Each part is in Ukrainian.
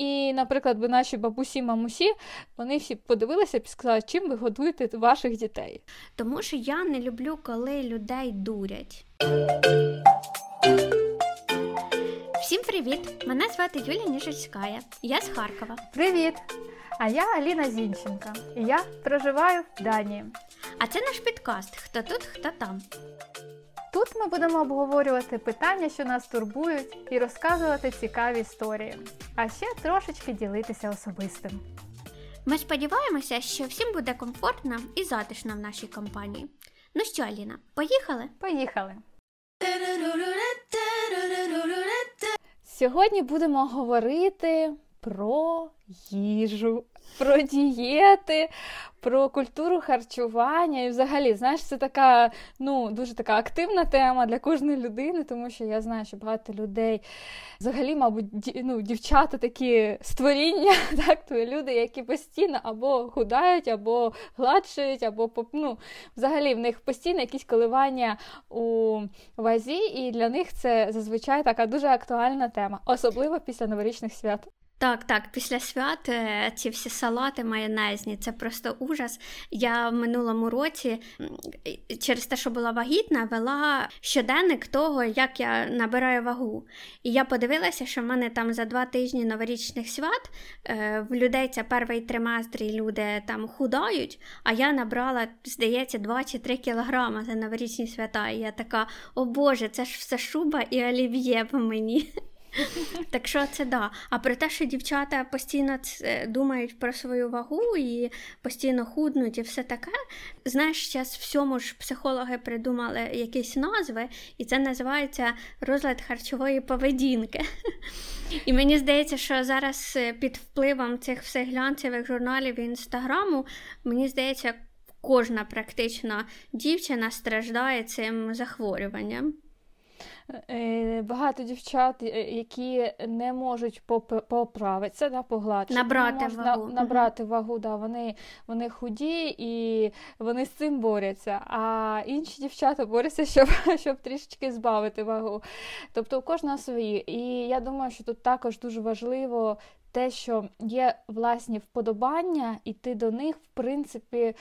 І, наприклад, би наші бабусі, мамусі, вони всі подивилися і сказали, чим ви годуєте ваших дітей. Тому що я не люблю, коли людей дурять. Всім привіт! Мене звати Юлія Ніжельська. Я з Харкова. Привіт! А я Аліна Зінченка. І я проживаю в Данії. А це наш підкаст Хто тут, хто там. Тут ми будемо обговорювати питання, що нас турбують, і розказувати цікаві історії, а ще трошечки ділитися особистим. Ми сподіваємося, що всім буде комфортно і затишно в нашій компанії. Ну що, Аліна, поїхали? Поїхали! Сьогодні будемо говорити про їжу, про дієти, про культуру харчування. І взагалі, знаєш, це така ну, дуже така активна тема для кожної людини, тому що я знаю, що багато людей взагалі, мабуть, ну, дівчата такі створіння, так, то люди, які постійно або худають, або гладшують, або ну, взагалі в них постійно якісь коливання у вазі, і для них це зазвичай така дуже актуальна тема, особливо після новорічних свят. Так, так, після свят е, ці всі салати майонезні, це просто ужас. Я в минулому році через те, що була вагітна, вела щоденник того, як я набираю вагу. І я подивилася, що в мене там за два тижні новорічних свят е, в людей це перший триместр, і люди там худають, а я набрала, здається, 2 чи 3 кілограми за новорічні свята. І я така, о Боже, це ж все шуба і олів'є по мені. Так що це да. А про те, що дівчата постійно думають про свою вагу і постійно худнуть, і все таке. Знаєш, зараз всьому ж психологи придумали якісь назви, і це називається розлад харчової поведінки. І мені здається, що зараз е, під впливом цих всіх глянцевих журналів і інстаграму, мені здається, кожна практично дівчина страждає цим захворюванням. Е, багато дівчат, е, які не можуть поправитися, да, погладшити, набрати вагу, на, набрати вагу, да, вони вони худі і вони з цим борються. А інші дівчата борються, щоб щоб трішечки збавити вагу. Тобто у кожного свої. І я думаю, що тут також дуже важливо. Те, що є власні вподобання, і ти до них, в принципі,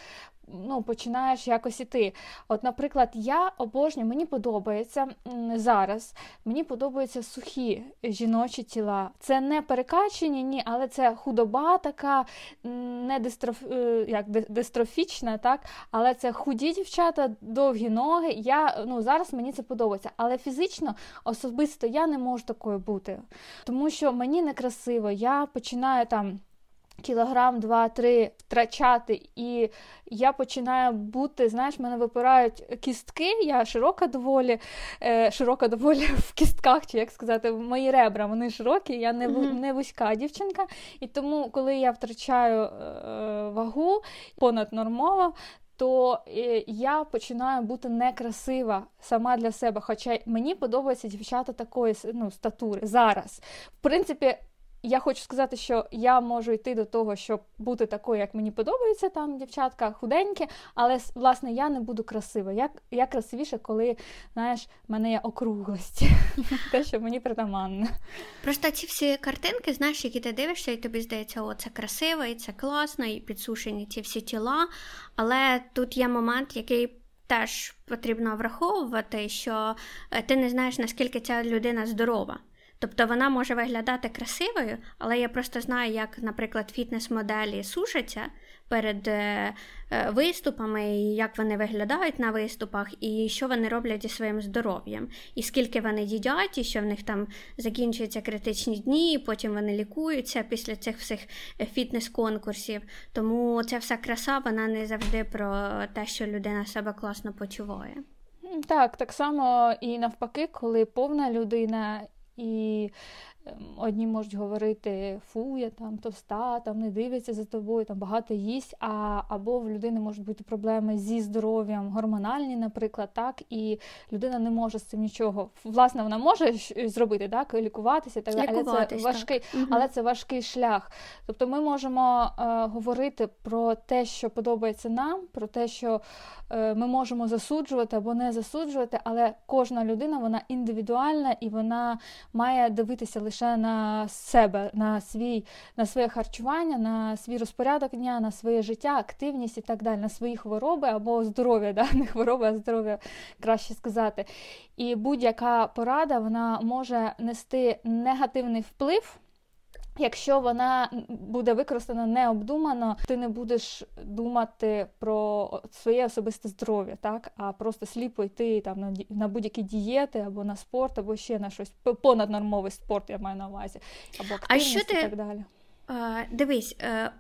ну, починаєш якось іти. От, наприклад, я обожнюю, мені подобається зараз, мені подобаються сухі жіночі тіла. Це не перекачені, ні, але це худоба така, не дистроф, е, як дистрофічна, так, але це худі дівчата, довгі ноги. Я, ну, Зараз мені це подобається. Але фізично, особисто я не можу такою бути. Тому що мені некрасиво, я починаю там кілограм, два-три втрачати, і я починаю бути, знаєш, мене випирають кістки, я широка доволі, е, широка доволі в кістках, чи як сказати, мої ребра, вони широкі, я не mm-hmm. не вузька дівчинка. І тому, коли я втрачаю е, вагу понаднормово, то е, я починаю бути некрасива сама для себе. Хоча мені подобаються дівчата такої ну, статури зараз. В принципі, я хочу сказати, що я можу йти до того, щоб бути такою, як мені подобається, там дівчатка худенькі, але власне я не буду красива. Я я красивіша, коли знаєш, в мене є округлості, те, що мені притаманно. Просто ці всі картинки, знаєш, які ти дивишся, і тобі здається, о, це красиво, і це класно, і підсушені ці всі тіла. Але тут є момент, який. Теж потрібно враховувати, що е, ти не знаєш, наскільки ця людина здорова. Тобто вона може виглядати красивою, але я просто знаю, як, наприклад, фітнес-моделі сушаться перед е, е, виступами, і як вони виглядають на виступах, і що вони роблять зі своїм здоров'ям, і скільки вони їдять, і що в них там закінчуються критичні дні, і потім вони лікуються після цих всіх е, фітнес-конкурсів. Тому ця вся краса, вона не завжди про те, що людина себе класно почуває. Так, так само і навпаки, коли повна людина і одні можуть говорити фу, я там товста, там не дивиться за тобою, там багато їсть, а або в людини можуть бути проблеми зі здоров'ям, гормональні, наприклад, так, і людина не може з цим нічого. Власне, вона може зробити, так, лікуватися, так, але це важкий, так. але це важкий шлях. Тобто ми можемо е, говорити про те, що подобається нам, про те, що е, ми можемо засуджувати або не засуджувати, але кожна людина вона індивідуальна і вона має дивитися лише лише на себе, на свій, на своє харчування, на свій розпорядок дня, на своє життя, активність і так далі, на свої хвороби або здоров'я, да? не хвороби, а здоров'я краще сказати. І будь-яка порада вона може нести негативний вплив. Якщо вона буде використана необдумано, ти не будеш думати про своє особисте здоров'я, так а просто сліпо йти там на на будь-які дієти або на спорт, або ще на щось понаднормовий спорт, я маю на увазі, або активність а що ти... і так далі. А, Дивись, е,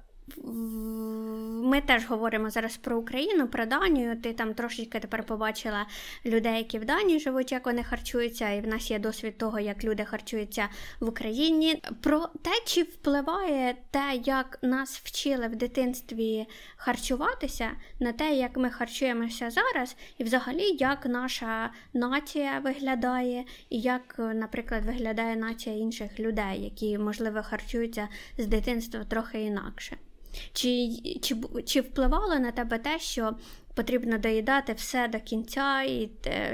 ми теж говоримо зараз про Україну, про Данію. Ти там трошечки тепер побачила людей, які в Данії живуть, як вони харчуються, і в нас є досвід того, як люди харчуються в Україні. Про те, чи впливає те, як нас вчили в дитинстві харчуватися, на те, як ми харчуємося зараз, і взагалі як наша нація виглядає, і як, наприклад, виглядає нація інших людей, які можливо харчуються з дитинства трохи інакше. Чи, чи, чи впливало на тебе те, що потрібно доїдати все до кінця, і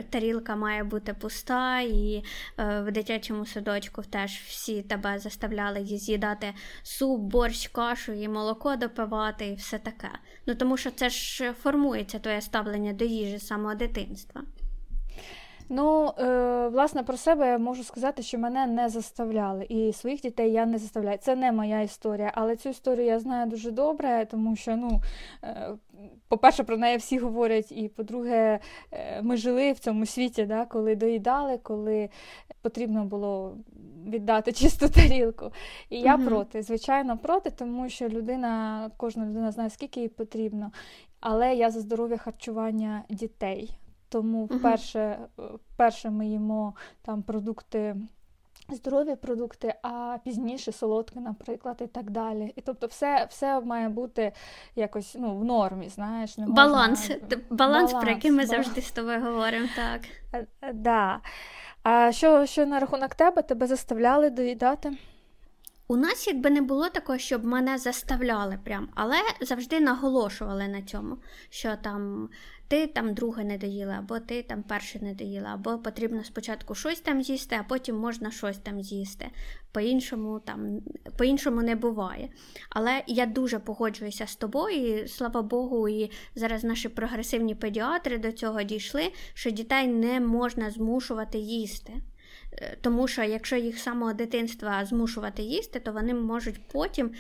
тарілка має бути пуста, і е, в дитячому садочку теж всі тебе заставляли з'їдати суп, борщ, кашу і молоко допивати, і все таке. Ну тому що це ж формується твоє ставлення до їжі самого дитинства. Ну, е, власне, про себе я можу сказати, що мене не заставляли, і своїх дітей я не заставляю. Це не моя історія, але цю історію я знаю дуже добре, тому що, ну, е, по-перше, про неї всі говорять, і по-друге, е, ми жили в цьому світі, да, коли доїдали, коли потрібно було віддати чисту тарілку. І я угу. проти, звичайно, проти, тому що людина, кожна людина знає, скільки їй потрібно. Але я за здоров'я харчування дітей. Тому вперше, вперше ми їмо там продукти. Здорові продукти, а пізніше солодке, наприклад, і так далі. І тобто, все все має бути якось ну, в нормі, знаєш. Не можна... Баланс, баланс, про який ми баланс. завжди з тобою говоримо, так. А, е, е, да. а що що на рахунок тебе? Тебе заставляли доїдати? У нас якби не було такого, щоб мене заставляли прям, але завжди наголошували на цьому, що там ти там друге не доїла, або ти там перше не доїла, або потрібно спочатку щось там з'їсти, а потім можна щось там з'їсти. По-іншому там, по-іншому не буває. Але я дуже погоджуюся з тобою, і слава Богу, і зараз наші прогресивні педіатри до цього дійшли, що дітей не можна змушувати їсти. Е, тому що якщо їх з самого дитинства змушувати їсти, то вони можуть потім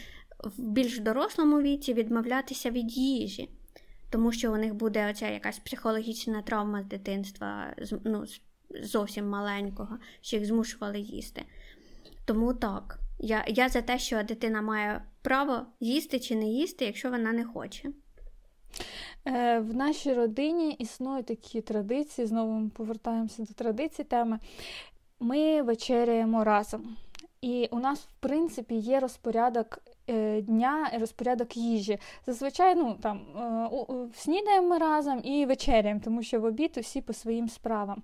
в більш дорослому віці відмовлятися від їжі тому що у них буде оця якась психологічна травма з дитинства, ну, зовсім маленького, що їх змушували їсти. Тому так, я, я за те, що дитина має право їсти чи не їсти, якщо вона не хоче. Е, в нашій родині існують такі традиції, знову ми повертаємося до традиції теми. Ми вечеряємо разом. І у нас, в принципі, є розпорядок дня розпорядок їжі. Зазвичай ну, там, е, снідаємо ми разом і вечеряємо, тому що в обід усі по своїм справам.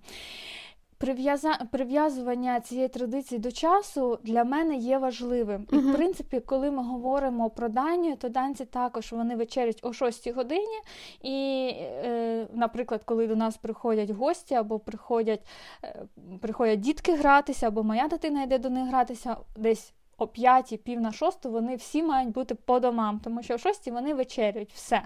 Прив'язування цієї традиції до часу для мене є важливим. І, в принципі, коли ми говоримо про Данію, то данці також вони вечерять о 6 годині. І, е, наприклад, коли до нас приходять гості або приходять приходять дітки гратися, або моя дитина йде до них гратися десь о п'ятій, пів на шосту вони всі мають бути по домам, тому що о шостій вони вечерюють все.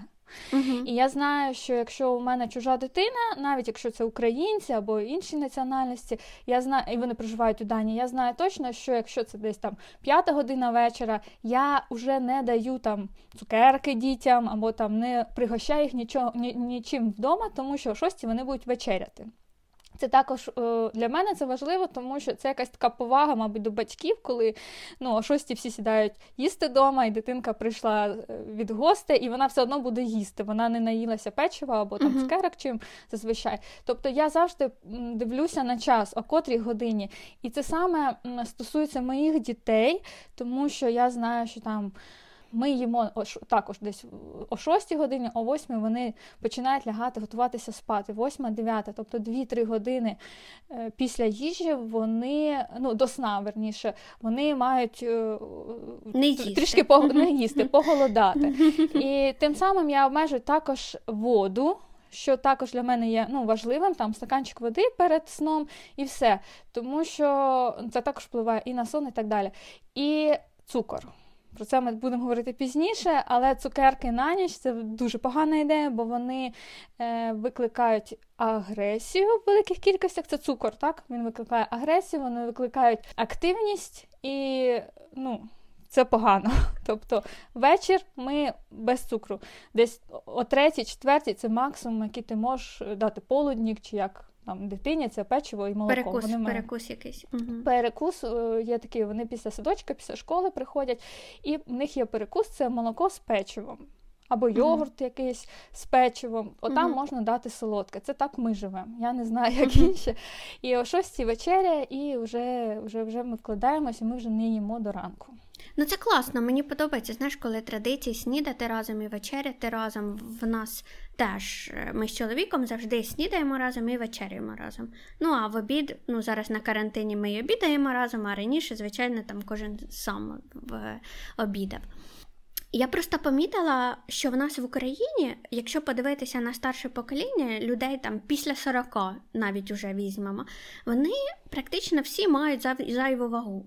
Uh-huh. І я знаю, що якщо у мене чужа дитина, навіть якщо це українці або інші національності, я знаю, і вони проживають у Данії, я знаю точно, що якщо це десь там п'ята година вечора, я вже не даю там цукерки дітям або там не пригощаю їх нічого, ні, нічим вдома, тому що о шостій вони будуть вечеряти. Це також е, для мене це важливо, тому що це якась така повага, мабуть, до батьків, коли ну, о шості всі сідають їсти вдома, і дитинка прийшла е, від гостей, і вона все одно буде їсти. Вона не наїлася печива або там uh-huh. чим зазвичай. Тобто я завжди дивлюся на час, о котрій годині. І це саме стосується моїх дітей, тому що я знаю, що там. Ми їмо також десь о 6 годині, о 8 вони починають лягати, готуватися спати. 8-9, тобто 2-3 години е, після їжі вони, ну, до сна, верніше, вони мають е, не їсти. трішки по, не їсти, поголодати. І тим самим я обмежую також воду що також для мене є ну, важливим, там стаканчик води перед сном і все. Тому що це також впливає і на сон, і так далі. І цукор. Про це ми будемо говорити пізніше, але цукерки на ніч це дуже погана ідея, бо вони е, викликають агресію в великих кількостях. Це цукор, так? Він викликає агресію, вони викликають активність і ну, це погано. Тобто вечір ми без цукру. Десь о третій, четвертій це максимум, який ти можеш дати полуднік чи як там дитині це печиво і молоко. Перекус, вони перекус якийсь. Угу. Перекус е, є такий, вони після садочка, після школи приходять, і в них є перекус це молоко з печивом. Або йогурт якийсь з печивом, отам можна дати солодке. Це так ми живемо. Я не знаю, як інше. І о шостій вечеря, і вже вже, вже ми вкладаємося, ми вже не їмо до ранку. Ну це класно, мені подобається. Знаєш, коли традиції снідати разом і вечеряти разом. В нас теж е, ми з чоловіком завжди снідаємо разом і вечеряємо разом. Ну а в обід, ну зараз на карантині ми й обідаємо разом, а раніше, звичайно, там кожен сам в обідав. Я просто помітила, що в нас в Україні, якщо подивитися на старше покоління, людей там після 40 навіть уже візьмемо, вони практично всі мають зайву вагу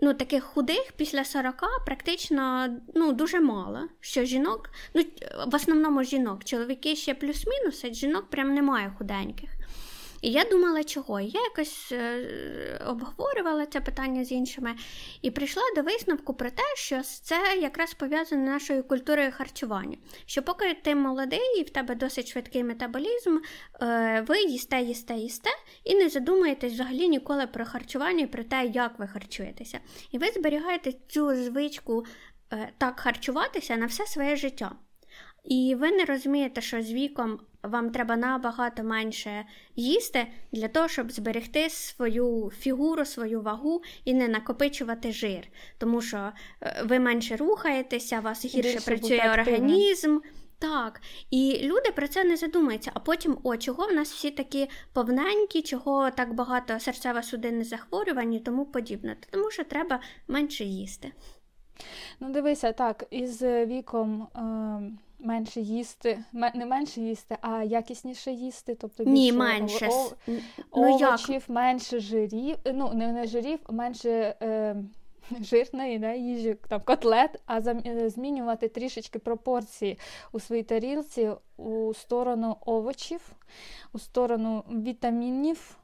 ну, таких худих після 40 практично ну, дуже мало. Що жінок, ну, в основному жінок, чоловіки ще плюс-мінус, а жінок прям немає худеньких. І я думала, чого. Я якось е, обговорювала це питання з іншими і прийшла до висновку про те, що це якраз пов'язано з нашою культурою харчування. Що поки ти молодий і в тебе досить швидкий метаболізм, е, ви їсте, їсте, їсте і не задумуєтесь взагалі ніколи про харчування і про те, як ви харчуєтеся. І ви зберігаєте цю звичку е, так харчуватися на все своє життя. І ви не розумієте, що з віком вам треба набагато менше їсти для того, щоб зберегти свою фігуру, свою вагу і не накопичувати жир. Тому що е, ви менше рухаєтеся, у вас гірше Більше працює організм. Так, і люди про це не задумаються. А потім, о, чого в нас всі такі повненькі, чого так багато серцево-судинних захворювань і тому подібне. Тому що треба менше їсти. Ну, дивися, так, із віком. Е менше їсти, не менше їсти, а якісніше їсти, тобто більше Ні, менше. О, ну, овочів, менше жирів, ну не, не жирів, менше е, жирної да, їжі, там котлет, а е, змінювати трішечки пропорції у своїй тарілці у сторону овочів, у сторону вітамінів.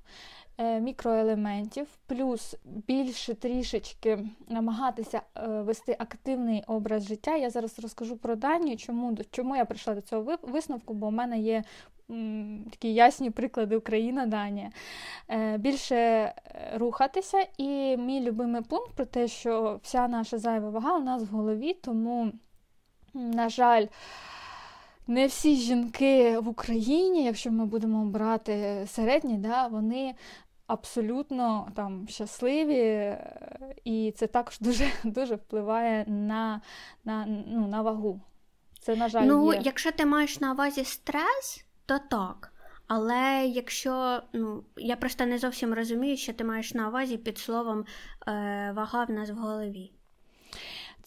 Е, мікроелементів, плюс більше трішечки намагатися е, вести активний образ життя. Я зараз розкажу про Данію, чому чому я прийшла до цього висновку, бо в мене є такі ясні приклади Україна, Данія. Е, більше рухатися, і мій любимий пункт про те, що вся наша зайва вага у нас в голові, тому, на жаль, не всі жінки в Україні, якщо ми будемо брати середні, да, вони абсолютно там щасливі, і це також дуже дуже впливає на на, ну, на вагу. Це, на жаль, Ну, є. якщо ти маєш на увазі стрес, то так. Але якщо ну, я просто не зовсім розумію, що ти маєш на увазі під словом е, вага в нас в голові.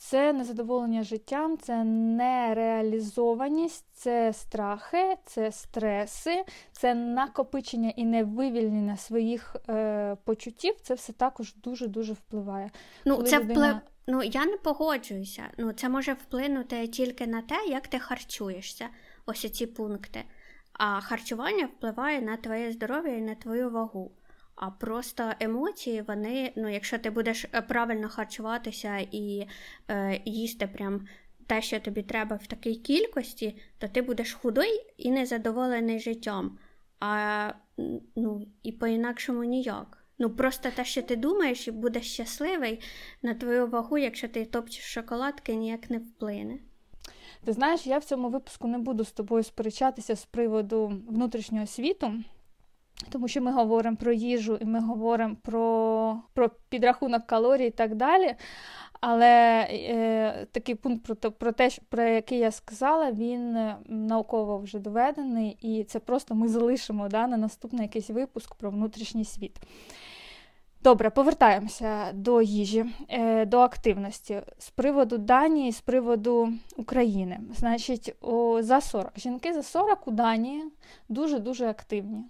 Це незадоволення життям, це нереалізованість, це страхи, це стреси, це накопичення і невивільнення своїх е, почуттів. Це все також дуже-дуже впливає. Ну, Коли це людина... вплив... Ну, я не погоджуюся. Ну, Це може вплинути тільки на те, як ти харчуєшся, ось ці пункти. А харчування впливає на твоє здоров'я і на твою вагу. А просто емоції, вони, ну, якщо ти будеш е, правильно харчуватися і е, їсти прям те, що тобі треба в такій кількості, то ти будеш худой і незадоволений життям. А ну, і по-інакшому ніяк. Ну, просто те, що ти думаєш, і будеш щасливий на твою вагу, якщо ти топчеш шоколадки, ніяк не вплине. Ти знаєш, я в цьому випуску не буду з тобою сперечатися з приводу внутрішнього світу. Тому що ми говоримо про їжу і ми говоримо про про підрахунок калорій і так далі. Але е, такий пункт про про те, про який я сказала, він е, науково вже доведений, і це просто ми залишимо да, на наступний якийсь випуск про внутрішній світ. Добре, повертаємося до їжі, е, до активності з приводу Данії, з приводу України. Значить, за 40. Жінки за 40 у Данії дуже-дуже активні.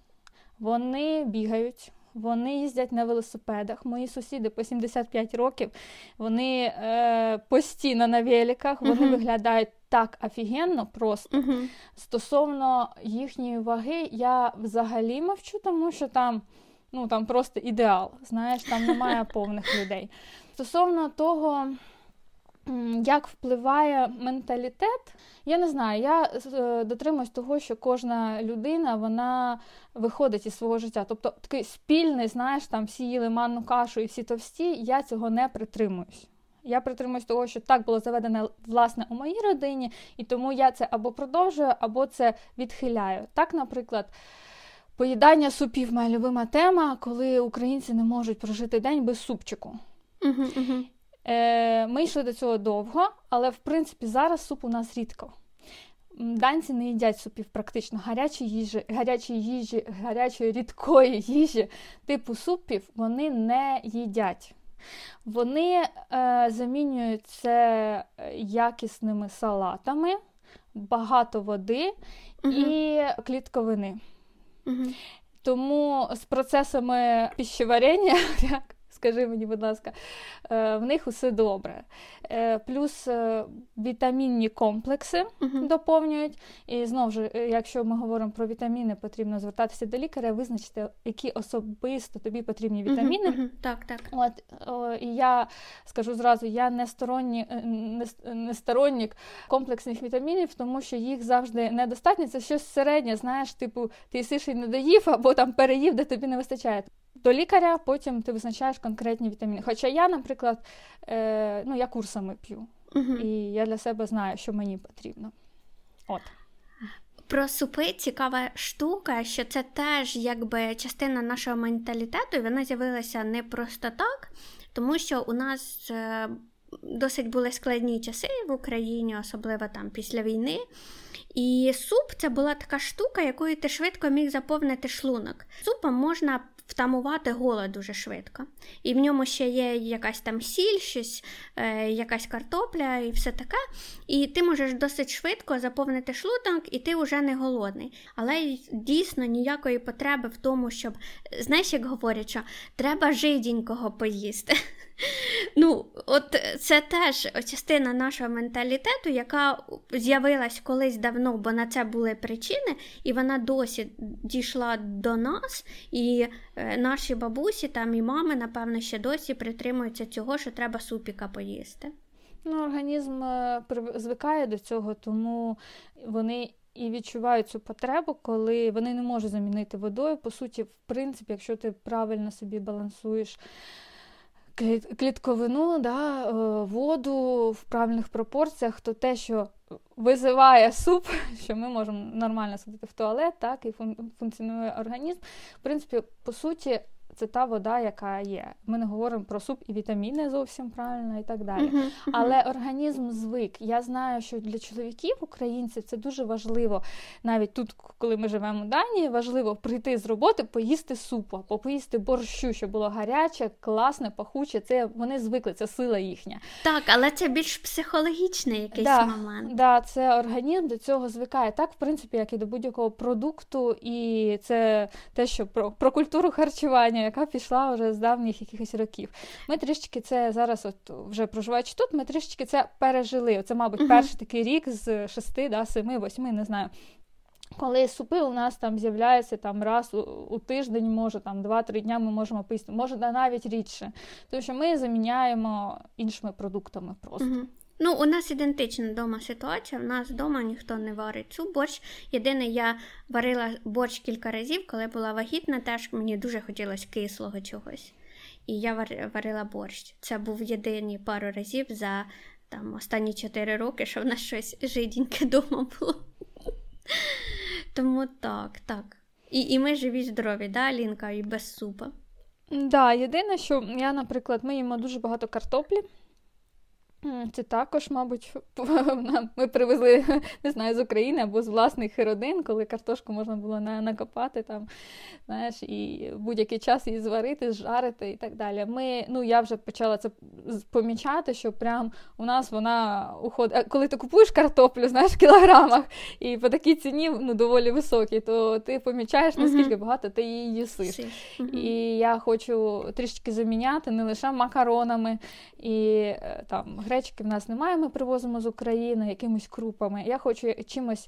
Вони бігають, вони їздять на велосипедах. Мої сусіди по 75 років, вони е, постійно на великах, вони uh-huh. виглядають так офігенно просто. Uh-huh. Стосовно їхньої ваги, я взагалі мовчу, тому що там ну, там просто ідеал. Знаєш, там немає повних людей. Стосовно того. Як впливає менталітет, я не знаю. Я е, дотримуюсь того, що кожна людина вона виходить із свого життя. Тобто такий спільний, знаєш, там всі їли манну кашу і всі товсті, я цього не притримуюсь. Я притримуюсь того, що так було заведено власне у моїй родині, і тому я це або продовжую, або це відхиляю. Так, наприклад. Поїдання супів моя любима тема, коли українці не можуть прожити день без супчику. Uh-huh, uh-huh. Е, Ми йшли до цього довго, але в принципі зараз суп у нас рідко. Данці не їдять супів практично гарячі їжі, гарячі їжі, гарячої рідкої їжі, типу супів, вони не їдять. Вони е, замінюють це якісними салатами, багато води угу. і клітковини. Угу. Тому з процесами піщеварення, скажи мені, будь ласка, е, в них усе добре. Е, плюс е, вітамінні комплекси uh-huh. доповнюють. І знову ж, якщо ми говоримо про вітаміни, потрібно звертатися до лікаря, визначити, які особисто тобі потрібні вітаміни. Uh-huh. Так, так. От, о, І я скажу зразу, я не сторонні, не, не сторонник комплексних вітамінів, тому що їх завжди недостатньо. Це щось середнє, знаєш, типу, ти їсиш і не доїв, або там переїв, де тобі не вистачає до лікаря, потім ти визначаєш конкретні вітаміни. Хоча я, наприклад, е, ну, я курсами п'ю, угу. і я для себе знаю, що мені потрібно. От. Про супи цікава штука, що це теж якби частина нашого менталітету, і вона з'явилася не просто так, тому що у нас е, досить були складні часи в Україні, особливо там після війни. І суп це була така штука, якою ти швидко міг заповнити шлунок. Супом можна втамувати голод дуже швидко. І в ньому ще є якась там сіль, щось, е, якась картопля і все таке. І ти можеш досить швидко заповнити шлунок, і ти вже не голодний. Але дійсно ніякої потреби в тому, щоб, знаєш, як говорять, що треба жиденького поїсти. Ну, от це теж частина нашого менталітету, яка з'явилась колись давно, бо на це були причини, і вона досі дійшла до нас. І е, наші бабусі там і мами, напевно, ще досі притримуються цього, що треба супіка поїсти. Ну, Організм е, звикає до цього, тому вони. І відчувають цю потребу, коли вони не можуть замінити водою. По суті, в принципі, якщо ти правильно собі балансуєш клітковину, да, е, воду в правильних пропорціях, то те, що визиває суп, що ми можемо нормально сидіти в туалет, так, і функціонує організм. В принципі, по суті, це та вода, яка є. Ми не говоримо про суп і вітаміни зовсім правильно і так далі. Uh-huh, uh-huh. Але організм звик. Я знаю, що для чоловіків, українців, це дуже важливо. Навіть тут, коли ми живемо в Данії, важливо прийти з роботи, поїсти супу, або поїсти борщу, щоб було гаряче, класне, пахуче. Це вони звикли, це сила їхня. Так, але це більш психологічний якийсь да, момент. Да, це організм до цього звикає. Так, в принципі, як і до будь-якого продукту, і це те, що про, про культуру харчування яка пішла вже з давніх якихось років. Ми трішечки це зараз, от вже проживаючи тут, ми трішечки це пережили. Це, мабуть, перший такий рік з шести, да, семи, восьми, не знаю. Коли супи у нас там з'являються там раз у, у тиждень, може там два-три дня ми можемо поїсти, може навіть рідше. Тому що ми заміняємо іншими продуктами просто. Угу. Ну, у нас ідентична вдома ситуація. У нас вдома ніхто не варить цю борщ. Єдине, я варила борщ кілька разів, коли була вагітна, теж мені дуже хотілося кислого чогось. І я варила борщ. Це був єдиний пару разів за там останні 4 роки, що в нас щось жиденьке вдома було. Тому так, так. І і ми живі, здорові, да, Лінка, і без супа. Так, да, єдине, що я, наприклад, ми їмо дуже багато картоплі. Це також, мабуть, ми привезли не знаю, з України або з власних родин, коли картошку можна було накопати там, знаєш, і будь-який час її зварити, зжарити і так далі. Ми, ну я вже почала це помічати, що прям у нас вона уходить. Коли ти купуєш картоплю, знаєш, в кілограмах, і по такій ціні ну, доволі високій, то ти помічаєш, наскільки багато ти її їсиш. І я хочу трішки заміняти не лише макаронами і е, там гречки в нас немає, ми привозимо з України якимись крупами. Я хочу чимось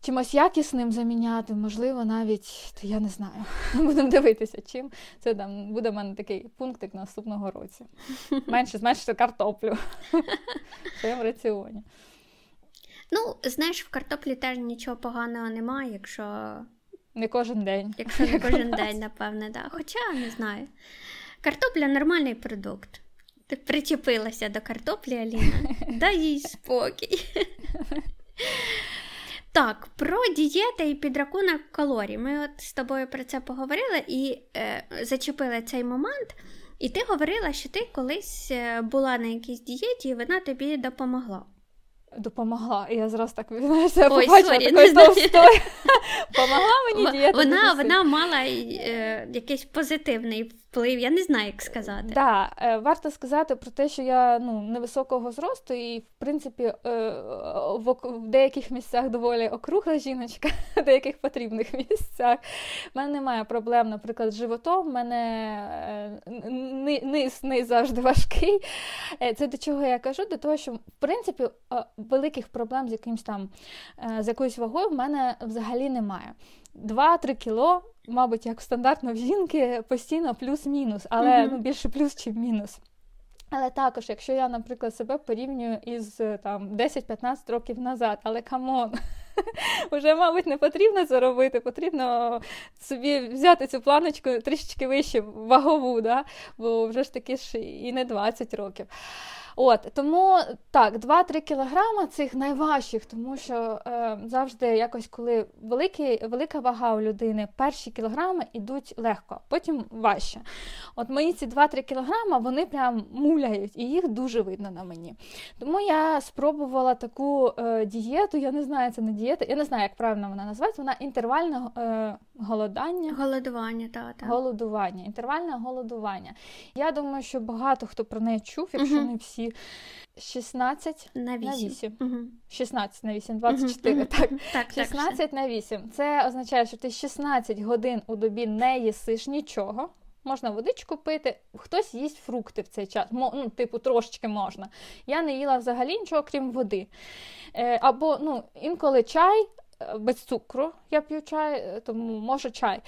чимось якісним заміняти, можливо, навіть, то я не знаю, будемо дивитися, чим. Це там буде в мене такий пунктик наступного році. Менше зменшити картоплю в своєму раціоні. Ну, знаєш, в картоплі теж нічого поганого немає, якщо. Не кожен день. Якщо не кожен день, напевне, да. Хоча не знаю. Картопля нормальний продукт. Ти причепилася до картоплі, Аліна. Дай їй спокій. Так, про дієти і підрахунок калорій. Ми от з тобою про це поговорили і е, зачепили цей момент. І ти говорила, що ти колись е, була на якійсь дієті, і вона тобі допомогла. Допомогла. І я зразу так Ой, побачила sorry, такої товстої. Помогла мені дієта. Вона вона мала е, якийсь позитивний вплив, я не знаю, як сказати. Да, е, Варто сказати про те, що я ну, невисокого зросту, і, в принципі, е, в, в деяких місцях доволі округла жіночка, в деяких потрібних місцях. У мене немає проблем, наприклад, з животом, в мене е, низ, низ завжди важкий. Е, це до чого я кажу? До того, що в принципі е, великих проблем з якимсь там е, з якоюсь вагою в мене взагалі немає. 2-3 кіло, мабуть, як стандартно в жінки, постійно плюс-мінус, але mm-hmm. ну, більше плюс, чи мінус. Але також, якщо я, наприклад, себе порівнюю із там 10-15 років назад, але come on, вже, мабуть, не потрібно це робити, потрібно собі взяти цю планочку трішечки вище вагову, да? бо вже ж таки ж і не 20 років. От Тому так, 2-3 кілограми цих найважчих, тому що е, завжди якось, коли великий, велика вага у людини, перші кілограми йдуть легко, потім важче. От мої ці 2-3 кілограми, вони прям муляють, і їх дуже видно на мені. Тому я спробувала таку е, дієту, я не знаю, це не дієта, я не знаю, як правильно вона називається, вона інтервальне е, голодання. Голодування, так. так. Голодування, інтервальне голодування. Я думаю, що багато хто про неї чув, якщо uh не всі. 16 на 8. На 8. Угу. 16 на 8, 24. Угу. Так. так 16 так, на 8. Це означає, що ти 16 годин у добі не їсиш нічого. Можна водичку пити, хтось їсть фрукти в цей час, ну, типу, трошечки можна. Я не їла взагалі нічого, крім води. Е, Або ну, інколи чай, без цукру я п'ю чай, е, тому може чай.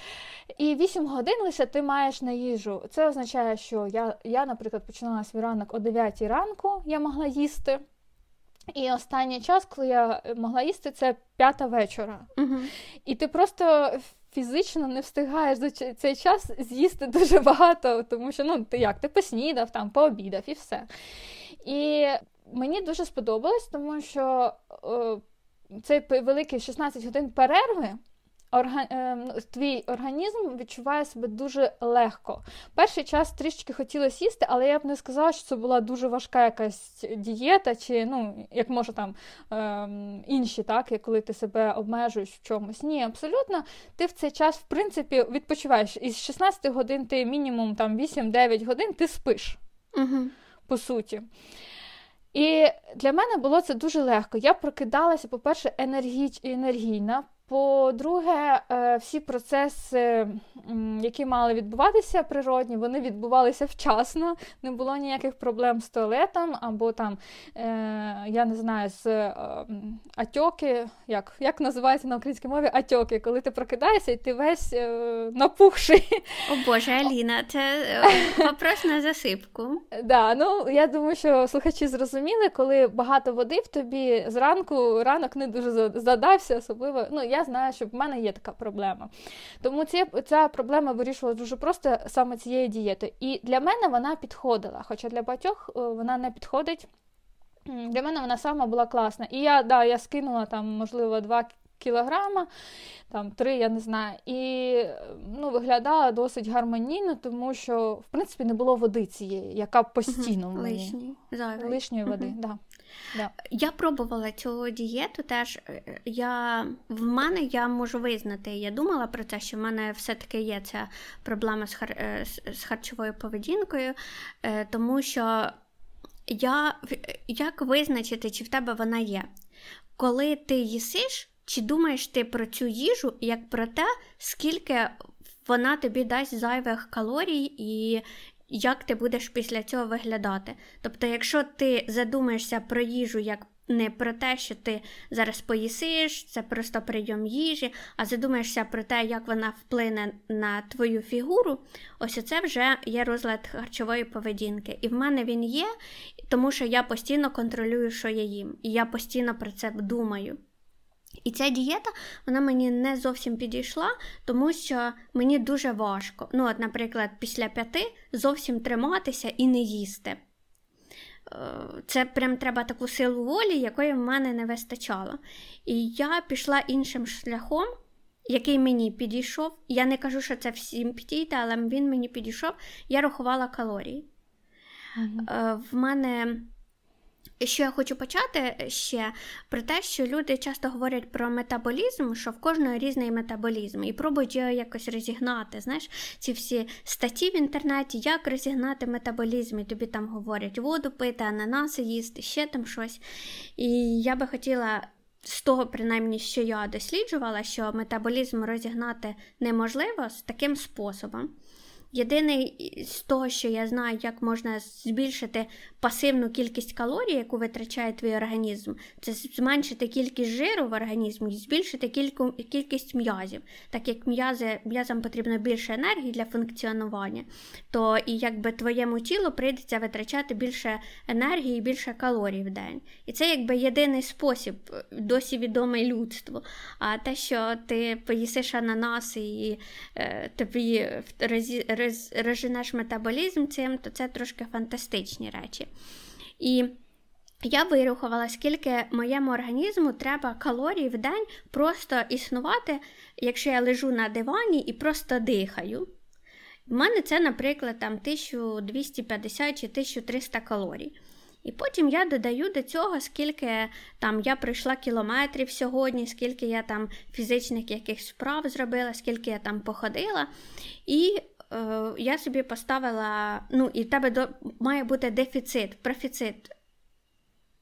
І 8 годин лише ти маєш на їжу. Це означає, що я, я наприклад, починала свій ранок о 9 ранку, я могла їсти. І останній час, коли я могла їсти, це п'ята вечора. Угу. І ти просто фізично не встигаєш за цей час з'їсти дуже багато, тому що ну, ти як, ти поснідав, там, пообідав і все. І мені дуже сподобалось, тому що. Е, цей великий 16 годин перерви. Ем, твій організм відчуває себе дуже легко. Перший час трішки хотілося їсти, але я б не сказала, що це була дуже важка якась дієта, чи ну, як може там ем, інші, так, коли ти себе обмежуєш в чомусь. Ні, абсолютно, ти в цей час, в принципі, відпочиваєш. Із 16 годин ти мінімум там 8-9 годин ти спиш, угу. по суті. І для мене було це дуже легко. Я прокидалася, по-перше, енергіч, енергійна. По-друге, е, всі процеси, які мали відбуватися природні, вони відбувалися вчасно, не було ніяких проблем з туалетом, або там, е, я не знаю, з е, атьоки, як як називається на українській мові атьоки, коли ти прокидаєшся і ти весь напухший. О Боже, Аліна, це вопрос на засипку. Да, ну Я думаю, що слухачі зрозуміли, коли багато води в тобі зранку ранок не дуже задався, особливо. ну я знаю, що в мене є така проблема. Тому ця, ця проблема вирішувала дуже просто саме цією дієтою. І для мене вона підходила, хоча для багатьох е, вона не підходить. Для мене вона сама була класна. І я да, я скинула там, можливо, 2 кілограма, там три, я не знаю, і ну, виглядала досить гармонійно, тому що в принципі не було води цієї, яка постійно в мені лишньої води. Uh-huh. Да. Да. Я пробувала цю дієту теж. Е, я, В мене я можу визнати, я думала про те, що в мене все-таки є ця проблема з, хар... Е, з харчовою поведінкою, е, тому що я як визначити, чи в тебе вона є? Коли ти їсиш, чи думаєш ти про цю їжу як про те, скільки вона тобі дасть зайвих калорій і як ти будеш після цього виглядати. Тобто, якщо ти задумаєшся про їжу як не про те, що ти зараз поїсиш, це просто прийом їжі, а задумаєшся про те, як вона вплине на твою фігуру, ось це вже є розлад харчової поведінки. І в мене він є, тому що я постійно контролюю, що я їм, і я постійно про це думаю. І ця дієта вона мені не зовсім підійшла, тому що мені дуже важко. Ну, от, наприклад, після п'яти зовсім триматися і не їсти. Е, це прям треба таку силу волі, якої в мене не вистачало. І я пішла іншим шляхом, який мені підійшов. Я не кажу, що це всім підійде, але він мені підійшов. Я рахувала калорії. Mm-hmm. В мене що я хочу почати ще про те, що люди часто говорять про метаболізм, що в кожного різний метаболізм, і пробують його якось розігнати. Знаєш, ці всі статті в інтернеті, як розігнати метаболізм, і тобі там говорять воду пити, ананаси їсти, ще там щось. І я би хотіла. З того, принаймні, що я досліджувала, що метаболізм розігнати неможливо з таким способом. Єдиний з того, що я знаю, як можна збільшити пасивну кількість калорій, яку витрачає твій організм, це зменшити кількість жиру в організмі і збільшити кільку, кількість м'язів. Так як м'язи, м'язам потрібно більше енергії для функціонування, то і якби твоєму тілу прийдеться витрачати більше енергії і більше калорій в день. І це якби єдиний спосіб, е, досі відомий людству. А те, що ти поїсиш ананаси і е, тобі розі розженеш метаболізм цим, то це трошки фантастичні речі. І я вирахувала, скільки моєму організму треба калорій в день просто існувати, якщо я лежу на дивані і просто дихаю. У мене це, наприклад, там 1250 чи 1300 калорій. І потім я додаю до цього, скільки там я пройшла кілометрів сьогодні, скільки я там фізичних якихось справ зробила, скільки я там походила. І я собі поставила, ну, і в тебе до, має бути дефіцит, профіцит.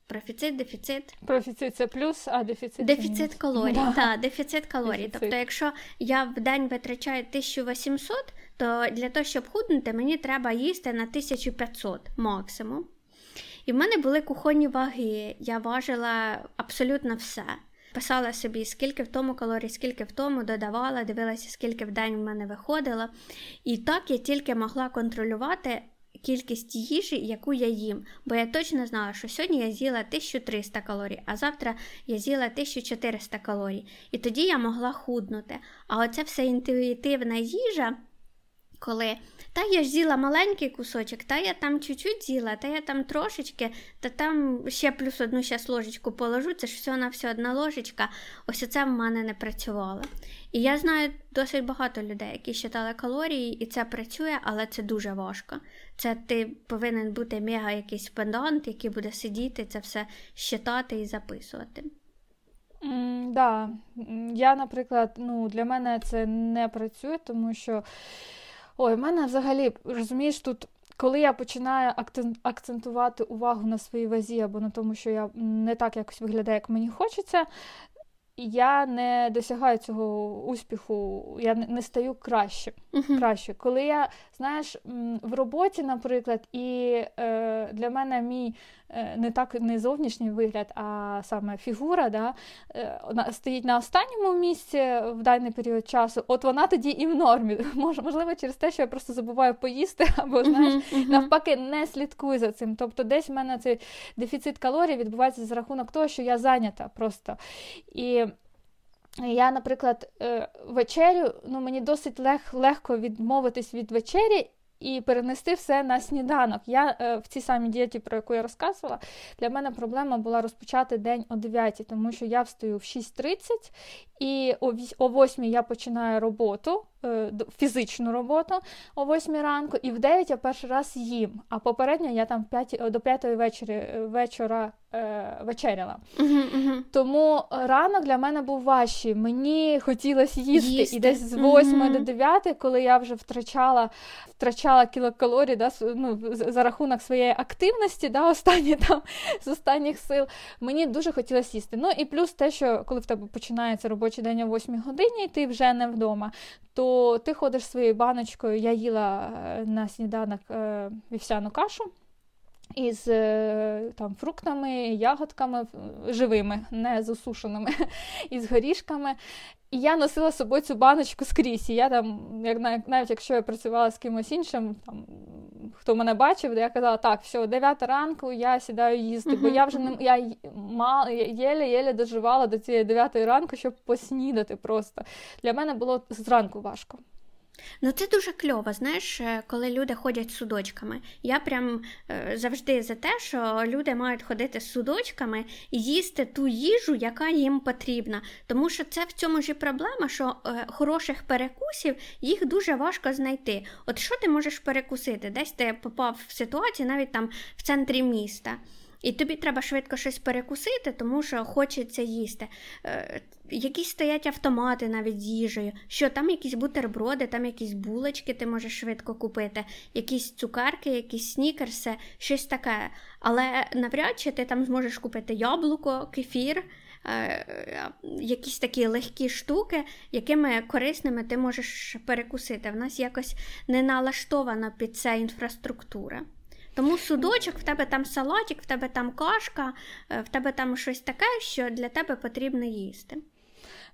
Профіцит, дефіцит. Профіцит це плюс, а дефіцит. Дефіцит калорій. Да. Так, дефіцит калорій. Дефіцит. Тобто, якщо я в день витрачаю 1800, то для того, щоб худнути, мені треба їсти на 1500 максимум. І в мене були кухонні ваги, я важила абсолютно все. Писала собі, скільки в тому калорій, скільки в тому, додавала, дивилася, скільки в день в мене виходило. І так я тільки могла контролювати кількість їжі, яку я їм. Бо я точно знала, що сьогодні я з'їла 1300 калорій, а завтра я з'їла 1400 калорій. І тоді я могла худнути. А оце все інтуїтивна їжа, коли та я ж з'їла маленький кусочок, та я там чуть-чуть з'їла, та я там трошечки, та там ще плюс одну щас ложечку положу, це ж все на все одна ложечка. Ось це в мене не працювало. І я знаю досить багато людей, які считали калорії, і це працює, але це дуже важко. Це ти повинен бути мега якийсь пендант, який буде сидіти, це все считати і записувати. Mm, да. Я, наприклад, ну, для мене це не працює, тому що. Ой, в мене взагалі, розумієш, тут, коли я починаю акцентувати увагу на своїй вазі або на тому, що я не так якось виглядаю, як мені хочеться, я не досягаю цього успіху, я не стаю краще. Uh-huh. краще. Коли я, знаєш, в роботі, наприклад, і е, для мене мій не так не зовнішній вигляд, а саме фігура, да, е, стоїть на останньому місці в даний період часу, от вона тоді і в нормі. Мож, можливо, через те, що я просто забуваю поїсти, або знаєш, uh-huh, uh-huh. навпаки, не слідкую за цим. Тобто, десь в мене цей дефіцит калорій відбувається за рахунок того, що я зайнята просто. І я, наприклад, е, вечерю, ну мені досить лег, легко відмовитись від вечері і перенести все на сніданок. Я е, в цій самій дієті, про яку я розказувала, для мене проблема була розпочати день о 9, тому що я встаю в 6.30 і о 8 я починаю роботу, фізичну роботу о 8 ранку, і в 9 я перший раз їм. А попередньо я там 5, до 5 вечора, вечора е, вечеряла. Uh-huh, uh-huh. Тому ранок для мене був важчий. Мені хотілося їсти. їсти. І десь з 8 uh-huh. до 9, коли я вже втрачала втрачала кілокалорій да, ну, за рахунок своєї активності, да, останні там з останніх сил, мені дуже хотілося їсти. Ну і плюс те, що коли в тебе починається робочий день о 8 годині, і ти вже не вдома, то ти ходиш своєю баночкою. Я їла е, на сніданок е, вівсяну кашу із е, там, фруктами, ягодками живими, не засушеними, із горішками. І я носила з собою цю баночку скрізь. І я там, як навіть якщо я працювала з кимось іншим, там, хто мене бачив, я казала, так, все, 9 ранку я сідаю їсти, бо я вже не я мал, єле-єле доживала до цієї 9 ранку, щоб поснідати просто. Для мене було зранку важко. Ну, це дуже кльово, знаєш, е, коли люди ходять з судочками. Я прям е, завжди за те, що люди мають ходити з судочками і їсти ту їжу, яка їм потрібна. Тому що це в цьому ж і проблема, що е, хороших перекусів їх дуже важко знайти. От що ти можеш перекусити? Десь ти попав в ситуацію навіть там в центрі міста. І тобі треба швидко щось перекусити, тому що хочеться їсти. Якісь стоять автомати навіть з їжею, що там якісь бутерброди, там якісь булочки ти можеш швидко купити, якісь цукерки, якісь снікерси, щось таке. Але навряд чи ти там зможеш купити яблуко, кефір. Е, якісь такі легкі штуки, якими корисними ти можеш перекусити. В нас якось не налаштована під це інфраструктура. Тому судочок, в тебе там салатик, в тебе там кашка, е, в тебе там щось таке, що для тебе потрібно їсти.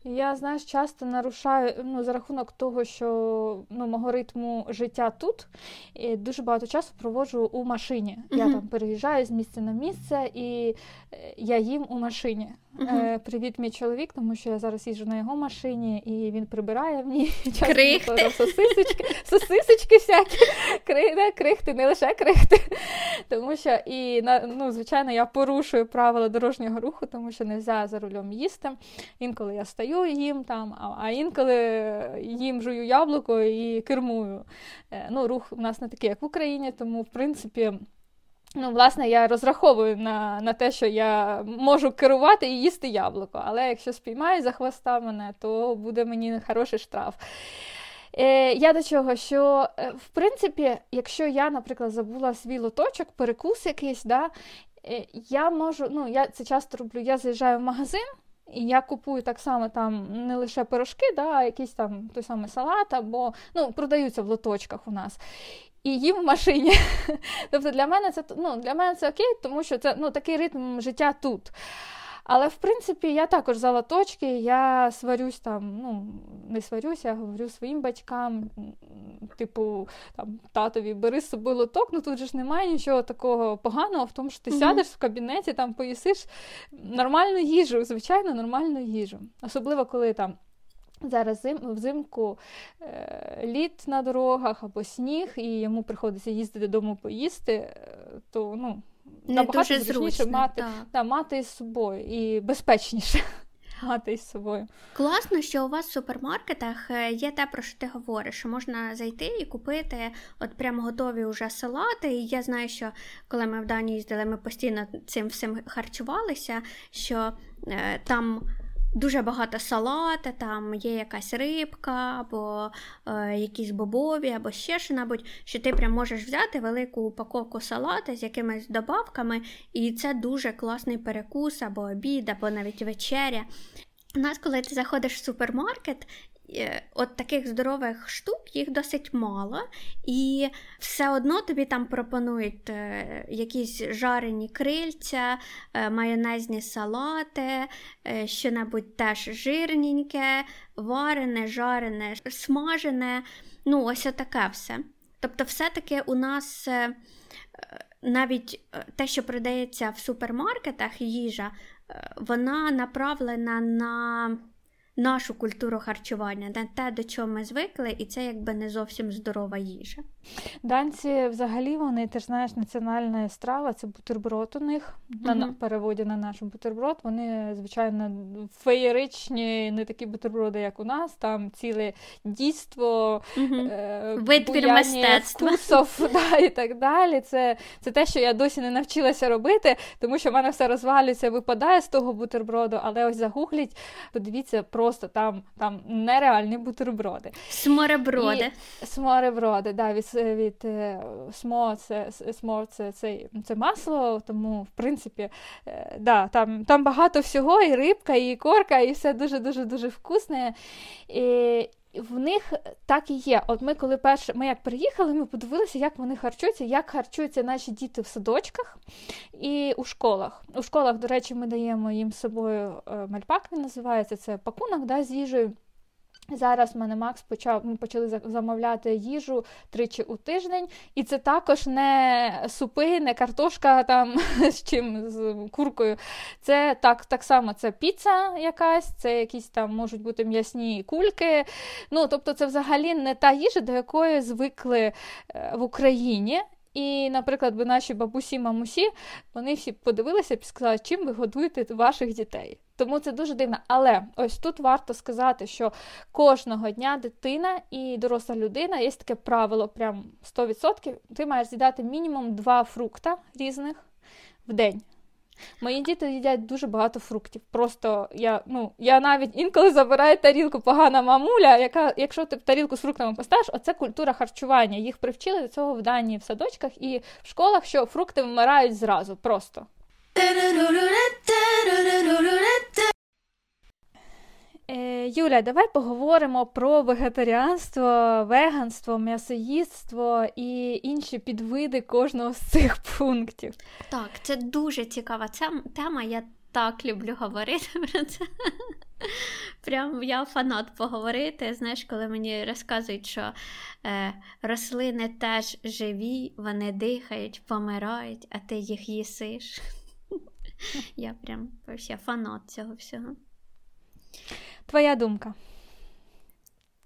Я знаєш, часто нарушаю ну, за рахунок того, що ну, мого ритму життя тут і дуже багато часу проводжу у машині. Mm-hmm. Я там переїжджаю з місця на місце і е, я їм у машині. Uh-huh. Привіт, мій чоловік, тому що я зараз їжджу на його машині, і він прибирає в ній крихти. сосисочки, сосисочки всякі, крихти, крихти, не лише крихти. Тому що і ну, звичайно я порушую правила дорожнього руху, тому що не можна за рулем їсти. Інколи я стою їм там, а інколи їм жую яблуко і кермую. Е, ну, Рух у нас не такий, як в Україні, тому в принципі. Ну, власне, я розраховую на на те, що я можу керувати і їсти яблуко. Але якщо спіймають за хвоста мене, то буде мені хороший штраф. Е, Я до чого, що, е, в принципі, якщо я, наприклад, забула свій лоточок, перекус якийсь, да, е, я можу, ну, я це часто роблю, я заїжджаю в магазин. І я купую так само там не лише пирожки, да, а якийсь там той самий салат, або ну, продаються в лоточках у нас і їм в машині. Тобто для мене це ну, для мене це окей, тому що це ну, такий ритм життя тут. Але в принципі я також за лоточки, я сварюсь там, ну, не сварюсь, я говорю своїм батькам, типу, там, татові, бери з собою лоток, ну тут же ж немає нічого такого поганого в тому, що ти mm-hmm. сядеш в кабінеті, там поїсиш нормальну їжу, звичайно, нормальну їжу. Особливо, коли там Зараз зим, взимку е, лід на дорогах або сніг, і йому приходиться їздити додому поїсти, е, то ну, Не набагато дуже зручніше мати та, мати із собою і безпечніше мати із собою. Класно, що у вас в супермаркетах е, є те, про що ти говориш, що можна зайти і купити от прямо готові вже салати. І я знаю, що коли ми в Данії їздили, ми постійно цим всім харчувалися, що е, там. Дуже багато салата, там є якась рибка, або е, якісь бобові, або ще що-небудь, що ти прям можеш взяти велику упаковку салата з якимись добавками, і це дуже класний перекус, або обід, або навіть вечеря. У нас, коли ти заходиш в супермаркет, от таких здорових штук їх досить мало, і все одно тобі там пропонують е, якісь жарені крильця, е, майонезні салати, що-небудь теж жирненьке, варене, жарене, смажене. Ну, ось таке все. Тобто, все-таки у нас навіть те, що продається в супермаркетах, їжа, вона направлена на нашу культуру харчування, на те, до чого ми звикли, і це якби не зовсім здорова їжа. Данці взагалі вони ти ж знаєш, національна страва це бутерброд у них. Mm-hmm. На переводі на наш бутерброд. Вони, звичайно, феєричні, не такі бутерброди, як у нас. Там ціле дійство, mm-hmm. е- витвір мистецтва вкусов, да, і так далі. Це це те, що я досі не навчилася робити, тому що в мене все розвалюється, випадає з того бутерброду, але ось загугліть, подивіться, просто там там нереальні бутерброди. Смореброди. І, смореброди, да, від від е, СМО, це СМО це, це, це масло, тому в принципі е, да, там там багато всього, і рибка, і корка, і все дуже-дуже дуже вкусне. І, в них так і є. От ми, коли перше, ми як приїхали, ми подивилися, як вони харчуються, як харчуються наші діти в садочках і у школах. У школах, до речі, ми даємо їм з собою е, мальпак, він називається це пакунок да, з їжею. Зараз в мене Макс почав, ми почали замовляти їжу тричі у тиждень, і це також не супи, не картошка там з чим з куркою. Це так так само це піца якась, це якісь там можуть бути м'ясні кульки. Ну, Тобто, це взагалі не та їжа, до якої звикли е, в Україні. І, наприклад, би наші бабусі, мамусі, вони всі подивилися і сказали, чим ви годуєте ваших дітей. Тому це дуже дивно. Але ось тут варто сказати, що кожного дня дитина і доросла людина є таке правило, прям 100%. Ти маєш з'їдати мінімум два фрукта різних в день. Мої діти їдять дуже багато фруктів. Просто я ну, я навіть інколи забираю тарілку погана мамуля, яка, якщо ти тарілку з фруктами поставиш, оце культура харчування. Їх привчили до цього в Данії в садочках і в школах, що фрукти вмирають зразу. Просто. Е, Юля, давай поговоримо про вегетаріанство, веганство, м'ясоїдство і інші підвиди кожного з цих пунктів. Так, це дуже цікава тема. Я так люблю говорити про це. Прям я фанат поговорити. Знаєш, коли мені розказують, що е, рослини теж живі, вони дихають, помирають, а ти їх їсиш. Я прям я фанат цього всього. Твоя думка.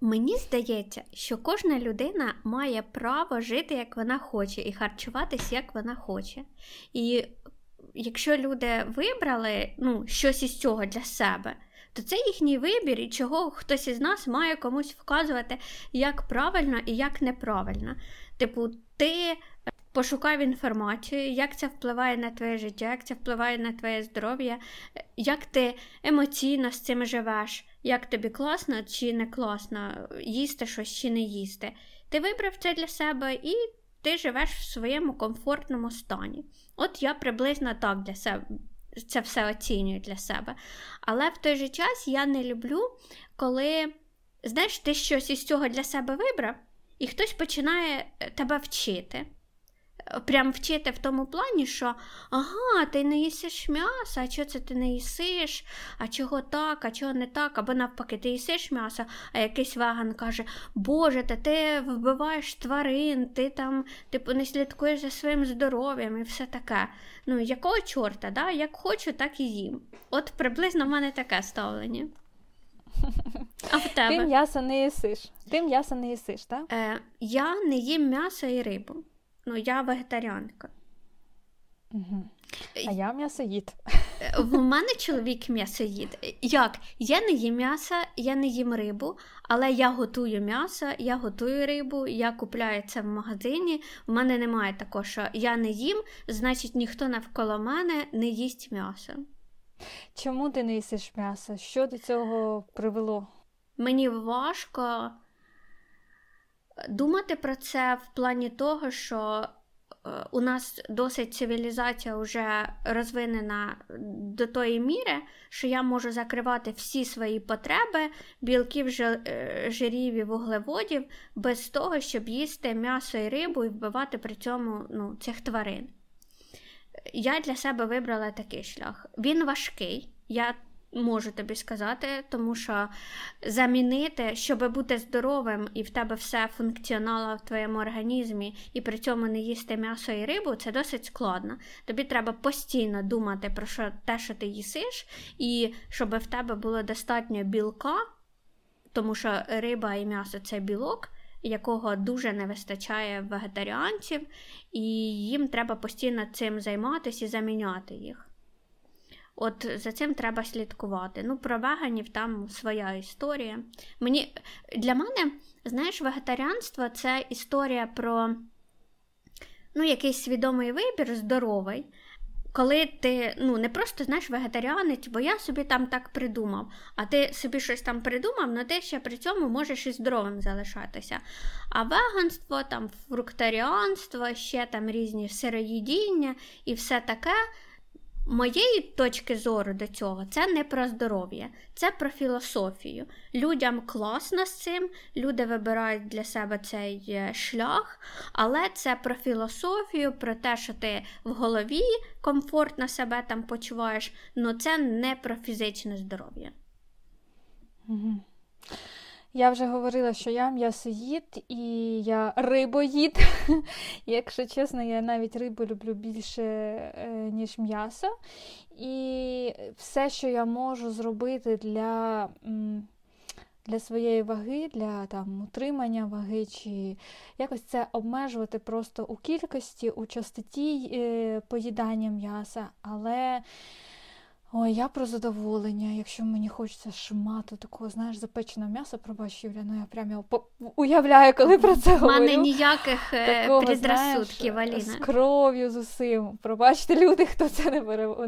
Мені здається, що кожна людина має право жити, як вона хоче, і харчуватись, як вона хоче. І якщо люди вибрали ну, щось із цього для себе, то це їхній вибір, і чого хтось із нас має комусь вказувати, як правильно і як неправильно. Типу, ти пошукав інформацію, як це впливає на твоє життя, як це впливає на твоє здоров'я, як ти емоційно з цим живеш, як тобі класно чи не класно, їсти щось чи не їсти. Ти вибрав це для себе і ти живеш в своєму комфортному стані. От я приблизно так для себе. Це все оцінюю для себе. Але в той же час я не люблю, коли, знаєш, ти щось із цього для себе вибрав, і хтось починає тебе вчити прям вчити в тому плані, що ага, ти не їсиш м'ясо, а чого це ти не їсиш, а чого так, а чого не так, або навпаки, ти їсиш м'ясо, а якийсь веган каже, Боже, та ти вбиваєш тварин, ти там типу, не слідкуєш за своїм здоров'ям і все таке. Ну, якого чорта, да? як хочу, так і їм. От приблизно в мене таке ставлення. А в тебе? Ти м'ясо не їсиш. Ти м'ясо не їсиш, так? Е, Я не їм м'ясо і рибу. Ну, я вегетаріанка. Угу. А я м'ясоїд. У мене чоловік м'ясоїд. Як? Я не їм м'ясо, я не їм рибу, але я готую м'ясо, я готую рибу, я купляю це в магазині. У мене немає такого, що я не їм, значить ніхто навколо мене не їсть м'ясо. Чому ти не їсиш м'ясо? Що до цього привело? Мені важко думати про це в плані того, що е, у нас досить цивілізація вже розвинена до тої міри, що я можу закривати всі свої потреби білків, е, жирів і вуглеводів без того, щоб їсти м'ясо і рибу і вбивати при цьому ну, цих тварин. Я для себе вибрала такий шлях. Він важкий. Я Можу тобі сказати, тому що замінити, щоб бути здоровим і в тебе все функціонало в твоєму організмі, і при цьому не їсти м'ясо і рибу, це досить складно. Тобі треба постійно думати про що, те, що ти їсиш, і щоб в тебе було достатньо білка, тому що риба і м'ясо це білок, якого дуже не вистачає вегетаріанців, і їм треба постійно цим займатися і заміняти їх. От за цим треба слідкувати. Ну, про веганів там своя історія. Мені, Для мене, знаєш, вегетаріанство це історія про ну, якийсь свідомий вибір, здоровий. Коли ти ну, не просто знаєш вегетаріанець, бо я собі там так придумав, а ти собі щось там придумав, але ти ще при цьому можеш і здоровим залишатися. А веганство, там фруктаріанство, ще там різні сироїдіння і все таке моєї точки зору до цього це не про здоров'я, це про філософію. Людям класно з цим, люди вибирають для себе цей е, шлях, але це про філософію, про те, що ти в голові комфортно себе там почуваєш, але це не про фізичне здоров'я. Угу. Я вже говорила, що я м'ясоїд і я рибоїд. Якщо чесно, я навіть рибу люблю більше, е, ніж м'ясо. І все, що я можу зробити для для своєї ваги, для там, утримання ваги, чи якось це обмежувати просто у кількості, у частоті е, поїдання м'яса. але... Ой, я про задоволення. Якщо мені хочеться шмату такого, знаєш, запеченого м'яса, пробач, Юля, ну я прям його уявляю, коли про це говорю. У мене ніяких е, такого, предрассудків, Аліна. З кров'ю, з усім. Пробачте, люди, хто це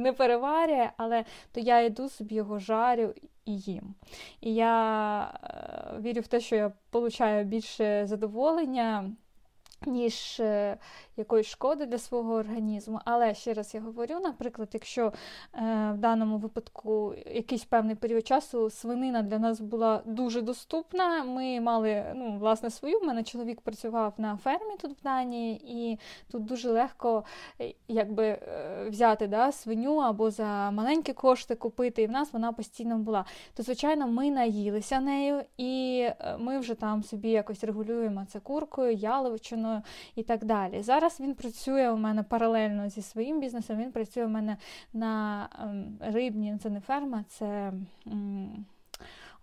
не переварює, але то я йду собі його жарю і їм. І я е, вірю в те, що я получаю більше задоволення ніж е, якоїсь шкоди для свого організму. Але ще раз я говорю, наприклад, якщо е, в даному випадку якийсь певний період часу свинина для нас була дуже доступна, ми мали ну, власне свою. У мене чоловік працював на фермі тут в Данії, і тут дуже легко е, якби, взяти да, свиню або за маленькі кошти купити, і в нас вона постійно була. То, звичайно, ми наїлися нею, і ми вже там собі якось регулюємо це куркою, яловичиною і так далі. Зараз він працює у мене паралельно зі своїм бізнесом. Він працює у мене на ем, рибні, це не ферма, це.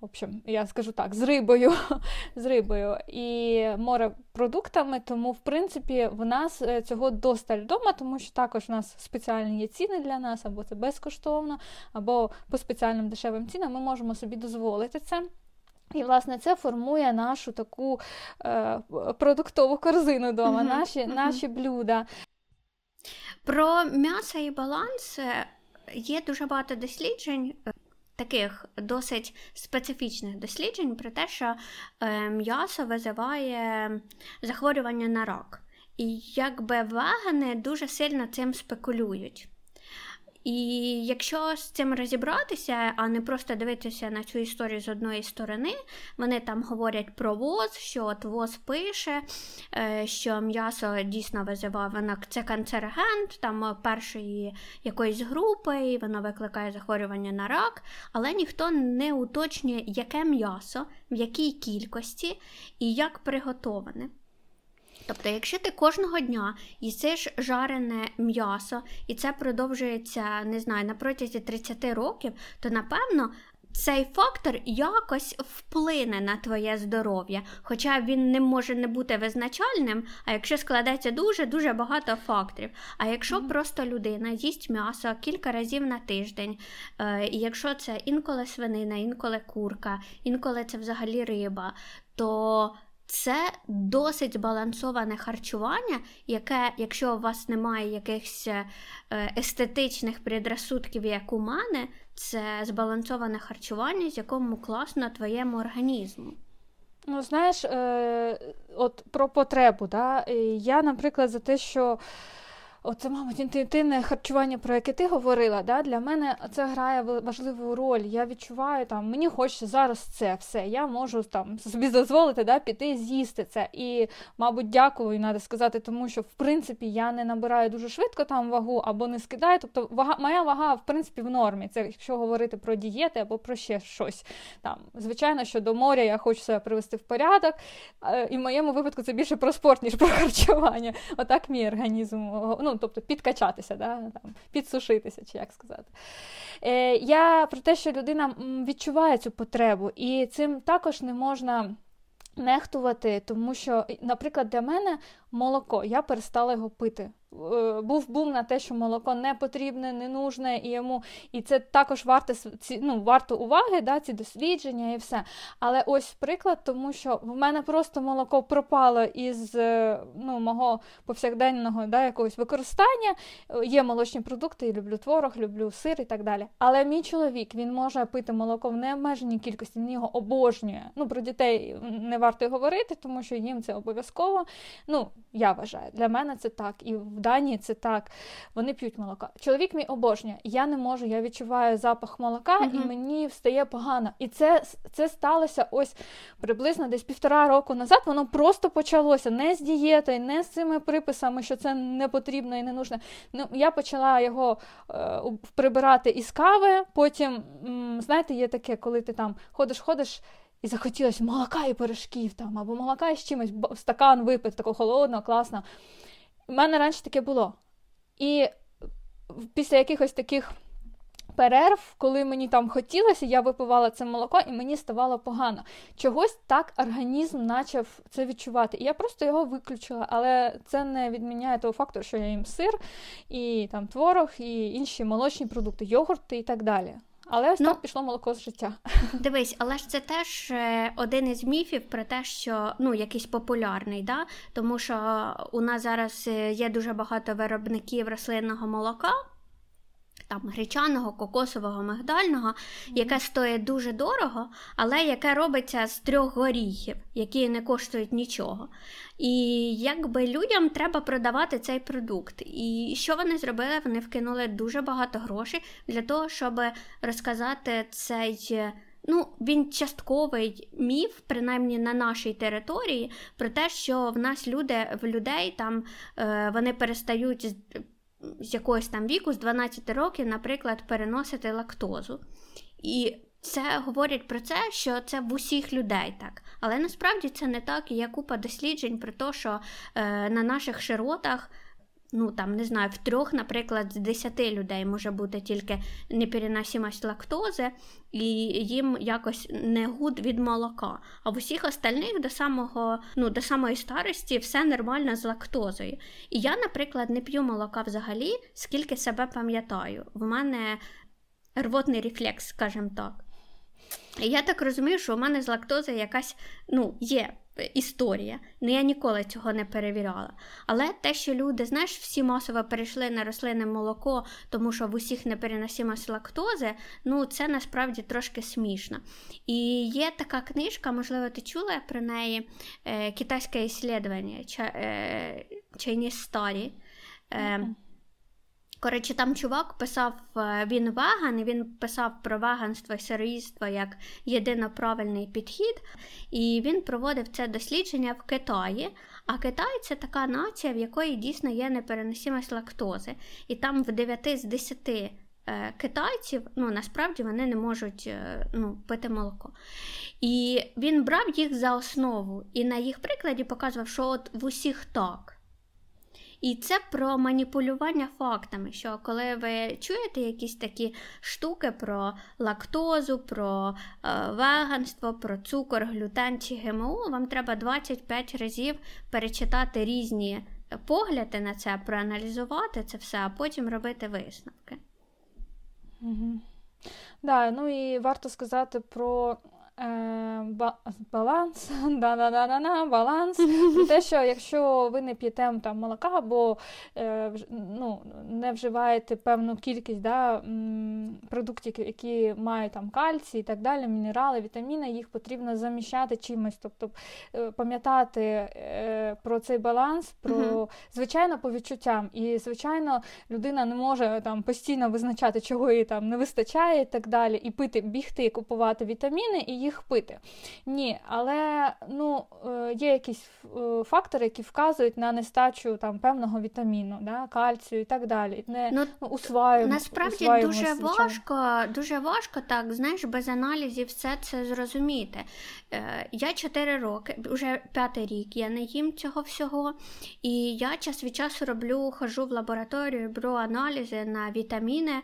В общем, я скажу так, з рибою з рибою і морепродуктами, тому, в принципі, в нас е, цього досталь вдома, тому що також в нас спеціальні є ціни для нас, або це безкоштовно, або по спеціальним дешевим цінам ми можемо собі дозволити це. І, власне, це формує нашу таку е, продуктову корзину вдома, uh-huh, наші uh-huh. наші блюда. Про м'ясо і баланс е, є дуже багато досліджень. Е, таких досить специфічних досліджень про те, що е, м'ясо визиває захворювання на рак. І якби вегани дуже сильно цим спекулюють. І якщо з цим розібратися, а не просто дивитися на цю історію з одної сторони, вони там говорять про ВОЗ, що от ВОЗ пише, е, що м'ясо дійсно визиває воно це канцерогент там першої якоїсь групи, і воно викликає захворювання на рак, але ніхто не уточнює, яке м'ясо, в якій кількості і як приготоване. Тобто, якщо ти кожного дня їсиш жарене м'ясо, і це продовжується, не знаю, на протязі 30 років, то напевно. Цей фактор якось вплине на твоє здоров'я, хоча він не може не бути визначальним, а якщо складеться дуже-дуже багато факторів. А якщо mm-hmm. просто людина їсть м'ясо кілька разів на тиждень, е, і якщо це інколи свинина, інколи курка, інколи це взагалі риба, то це досить збалансоване харчування, яке, якщо у вас немає якихось е, естетичних предрасудків, як у мене, це збалансоване харчування, з якому класно твоєму організму. Ну, знаєш, е, от про потребу. Да? Я, наприклад, за те, що. Оце, мабуть, інтуїтивне харчування, про яке ти говорила, да, для мене це грає важливу роль. Я відчуваю, там, мені хочеться зараз це все. Я можу там собі дозволити да, піти з'їсти це. І, мабуть, дякую, треба сказати, тому що в принципі я не набираю дуже швидко там вагу або не скидаю. Тобто вага, моя вага, в принципі, в нормі. Це якщо говорити про дієти або про ще щось. Там, Звичайно, що до моря я хочу себе привести в порядок. Е, і в моєму випадку це більше про спорт, ніж про харчування. Отак мій організм. ну, тобто підкачатися, да, там, підсушитися, чи як сказати. Е, Я про те, що людина відчуває цю потребу, і цим також не можна. нехтувати, тому що, наприклад, для мене молоко, я перестала його пити. Е, був бум на те, що молоко не потрібне, не нужне, і йому і це також варто ну, варто уваги, да, ці дослідження і все. Але ось приклад, тому що в мене просто молоко пропало із е, ну, мого повсякденного да, якогось використання. Е, є молочні продукти, я люблю творог, люблю сир і так далі. Але мій чоловік він може пити молоко в необмеженій кількості, він його обожнює. Ну, Про дітей не варто й говорити, тому що їм це обов'язково. Ну, я вважаю, для мене це так. І в Данії це так. Вони п'ють молоко. Чоловік мій обожнює. Я не можу, я відчуваю запах молока, uh-huh. і мені встає погано. І це це сталося ось приблизно десь півтора року назад. Воно просто почалося не з дієтою, не з цими приписами, що це не потрібно і не нужно. Ну, Я почала його е, прибирати із кави. Потім, м, знаєте, є таке, коли ти там ходиш, ходиш. І захотілося молока і пирожків там, або молока і з чимось, стакан випити, такого холодного, класного. У мене раніше таке було. І після якихось таких перерв, коли мені там хотілося, я випивала це молоко, і мені ставало погано. Чогось так організм почав це відчувати. І я просто його виключила, але це не відміняє того факту, що я їм сир, і там творог, і інші молочні продукти, йогурти і так далі. Але ось ну, так пішло молоко з життя. Дивись, але ж це теж е, один із міфів про те, що ну якийсь популярний, да? тому що у нас зараз е, є дуже багато виробників рослинного молока там гречаного, кокосового, мигдального, яке стоїть дуже дорого, але яке робиться з трьох горіхів, які не коштують нічого. І якби людям треба продавати цей продукт. І що вони зробили? Вони вкинули дуже багато грошей для того, щоб розказати цей. Ну, він частковий міф, принаймні на нашій території, про те, що в нас люди в людей там е, вони перестають з якогось там віку, з 12 років, наприклад, переносити лактозу. І це говорять про це, що це в усіх людей так. Але насправді це не так. Є купа досліджень про те, що е, на наших широтах ну там не знаю, в трьох, наприклад, з десяти людей може бути тільки непереносимость лактози, і їм якось не good від молока. А в усіх остальних до самого, ну, до самої старості все нормально з лактозою. І я, наприклад, не п'ю молока взагалі, скільки себе пам'ятаю. В мене рвотний рефлекс, скажімо так. І я так розумію, що у мене з лактозою якась ну, є історія. Ну я ніколи цього не перевіряла. Але те, що люди, знаєш, всі масово перейшли на рослинне молоко, тому що в усіх непереносимость лактози, ну це насправді трошки смішно. І є така книжка, можливо, ти чула про неї е, китайське іслідування е, Chinese Study. Коротше, там чувак писав, е, він веган, і він писав про веганство і сироїдство як єдино правильний підхід. І він проводив це дослідження в Китаї. А Китай це така нація, в якої дійсно є непереносимість лактози. І там в 9 з 10 е, китайців ну, насправді вони не можуть е, ну, пити молоко. І він брав їх за основу і на їх прикладі показував, що от в усіх так. І це про маніпулювання фактами. Що коли ви чуєте якісь такі штуки про лактозу, про е, веганство, про цукор, глютен чи ГМО, вам треба 25 разів перечитати різні погляди на це, проаналізувати це все, а потім робити висновки. Угу. Да, ну і варто сказати про баланс, да-да-да-да, баланс. Те, що якщо ви не п'єте там молока або е, ну, не вживаєте певну кількість да, продуктів, які мають там кальцій і так далі, мінерали, вітаміни, їх потрібно заміщати чимось. Тобто е, пам'ятати про цей баланс, про звичайно по відчуттям. І, звичайно, людина не може там постійно визначати, чого їй там не вистачає і так далі, і пити, бігти, купувати вітаміни. і їх пити. Ні, але ну, е, є якісь е, фактори, які вказують на нестачу там певного вітаміну, да, кальцію і так далі. Не ну, усваюємо, Насправді дуже важко, дуже важко так, знаєш, без аналізів все це зрозуміти. Е, я 4 роки, вже п'ятий рік, я не їм цього всього. І я час від часу роблю, хожу в лабораторію, беру аналізи на вітаміни.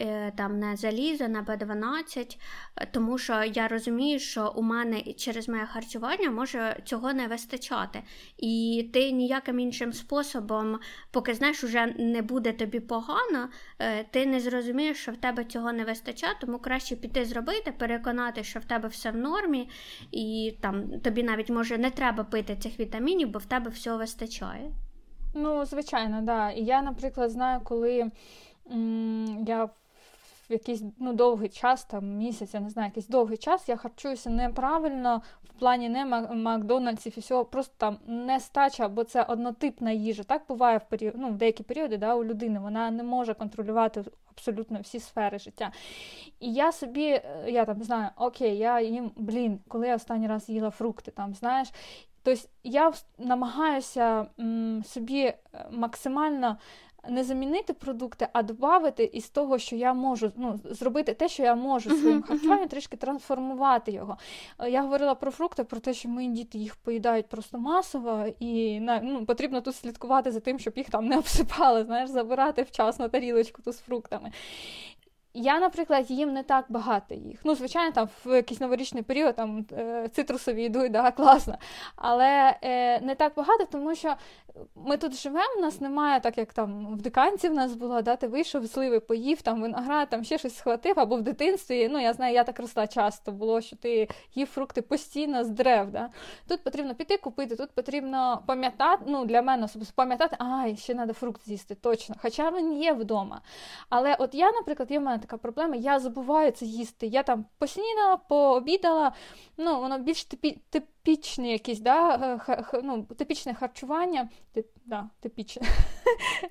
Е, там на залізо, на Б12, тому що я розумію, що у мене через моє харчування може цього не вистачати. І ти ніяким іншим способом, поки знаєш, уже не буде тобі погано, е, ти не зрозумієш, що в тебе цього не вистачає, тому краще піти зробити, переконати, що в тебе все в нормі, і там тобі навіть може не треба пити цих вітамінів, бо в тебе всього вистачає. Ну, звичайно, да. І я, наприклад, знаю, коли м- я якийсь ну, довгий час, там місяць, я не знаю, якийсь довгий час, я харчуюся неправильно в плані не Макдональдсів і всього, просто там нестача, бо це однотипна їжа. Так буває в період, ну, в деякі періоди да, у людини. Вона не може контролювати абсолютно всі сфери життя. І я собі, е, я там знаю, окей, я їм, блін, коли я останній раз їла фрукти, там, знаєш. Тобто я намагаюся м, собі е, максимально не замінити продукти, а додати із того, що я можу ну, зробити те, що я можу своїм харчуванням, трішки трансформувати його. Е, я говорила про фрукти, про те, що мої діти їх поїдають просто масово, і ну, потрібно тут слідкувати за тим, щоб їх там не обсипали, знаєш, забирати вчасно тарілочку ту з фруктами. Я, наприклад, їм не так багато їх. Ну, звичайно, там в якийсь новорічний період там е, цитрусові йдуть, да, класно. Але е, не так багато, тому що ми тут живемо, у нас немає, так як там в диканці в нас було, да, ти вийшов, сливи поїв, там виноград, там ще щось схватив, або в дитинстві. Ну, я знаю, я так росла часто було, що ти їв фрукти постійно з дерев. Да. Тут потрібно піти купити, тут потрібно пам'ятати, ну, для мене особисто пам'ятати, ай, ще треба фрукт з'їсти, точно. Хоча він є вдома. Але от я, наприклад, є така проблема, я забуваю це їсти. Я там поснідала, пообідала, ну, воно більш типі, типічне якісь, да, е, ну, типічне харчування. Тип, да, типічне.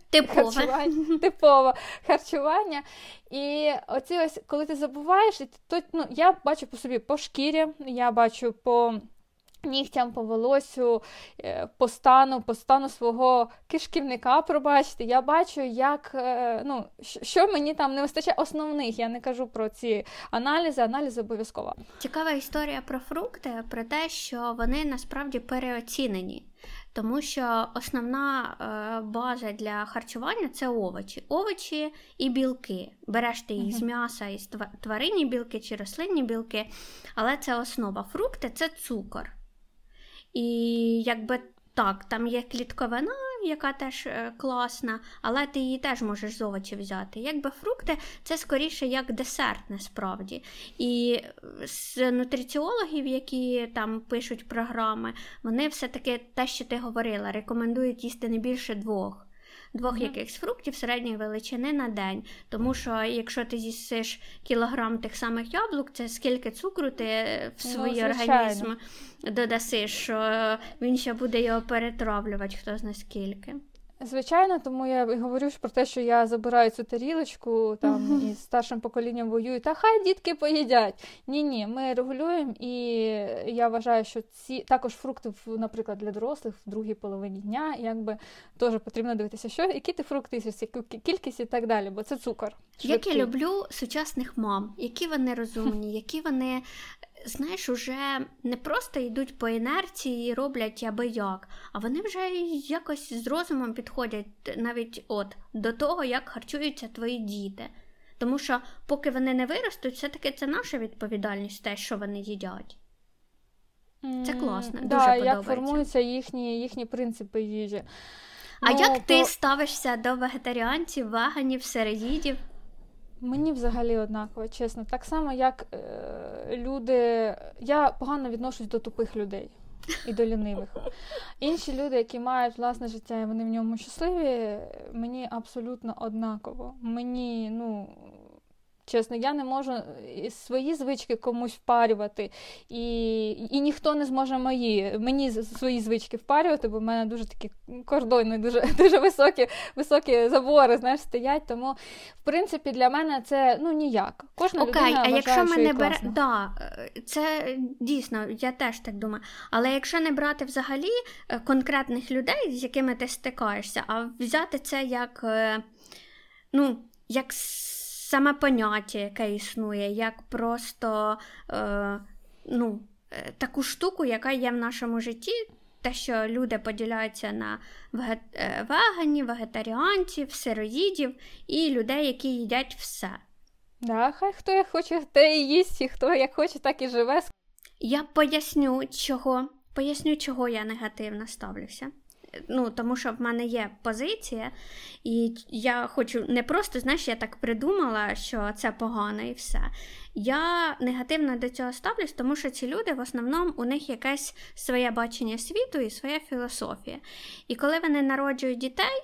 Типове. Харчування, типове харчування. І оці ось, коли ти забуваєш, то ну, я бачу по собі по шкірі, я бачу по нігтям по волосю, е, по стану, по стану свого кишківника, пробачте, я бачу, як, е, ну, що мені там не вистачає основних. Я не кажу про ці аналізи, аналізи обов'язково. Цікава історія про фрукти, про те, що вони насправді переоцінені. Тому що основна е, база для харчування це овочі. Овочі і білки. Береш ти їх з м'яса, із тваринні білки чи рослинні білки, але це основа. Фрукти це цукор. І якби так, там є клітковина, яка теж е, класна, але ти її теж можеш з овочів взяти. Якби фрукти це скоріше як десерт, насправді. І з нутриціологів, які там пишуть програми, вони все-таки те, що ти говорила, рекомендують їсти не більше двох двох mm-hmm. якихось фруктів середньої величини на день. Тому що якщо ти з'їсиш кілограм тих самих яблук, це скільки цукру ти в ну, свій ну, організм додаси, що він ще буде його перетравлювати, хто знає скільки. Звичайно, тому я говорю про те, що я забираю цю тарілочку там і з старшим поколінням воюю. Та хай дітки поїдять. Ні, ні, ми регулюємо, і я вважаю, що ці також фрукти, наприклад, для дорослих в другій половині дня, якби теж потрібно дивитися, що які ти фрукти яку кількість і так далі, бо це цукор. Як я люблю сучасних мам, які вони розумні, які вони знаєш, уже не просто йдуть по інерції і роблять аби як, а вони вже якось з розумом підходять навіть от до того, як харчуються твої діти. Тому що, поки вони не виростуть, все-таки це наша відповідальність, те, що вони їдять. Це класно. Mm, дуже да, Як формуються їхні їхні принципи їжі. А ну, як то... ти ставишся до вегетаріанців, веганів, сереїдів? Мені взагалі однаково, чесно. Так само, як е, люди. Я погано відношусь до тупих людей і до лінивих. Інші люди, які мають власне життя і вони в ньому щасливі, мені абсолютно однаково. Мені, ну, Чесно, я не можу е, свої звички комусь впарювати, і і ніхто не зможе мої мені свої звички впарювати, бо в мене дуже такі кордони, дуже дуже високі високі забори знаєш, стоять. Тому, в принципі, для мене це ну ніяк. Кожна Окей, людина а якщо ми не бере... да, це дійсно, я теж так думаю. Але якщо не брати взагалі е, конкретних людей, з якими ти стикаєшся, а взяти це як, е, ну, як саме поняття, яке існує, як просто е, ну, е, таку штуку, яка є в нашому житті. Те, що люди поділяються на е, веганів, вегетаріанців, сироїдів і людей, які їдять все. Да, хай хто як хоче, те і їсть, і хто як хоче, так і живе. Я поясню, чого поясню, чого я негативно ставлюся. Ну, Тому що в мене є позиція, і я хочу не просто, знаєш, я так придумала, що це погано і все. Я негативно до цього ставлюсь, тому що ці люди в основному у них якесь своє бачення світу і своя філософія. І коли вони народжують дітей,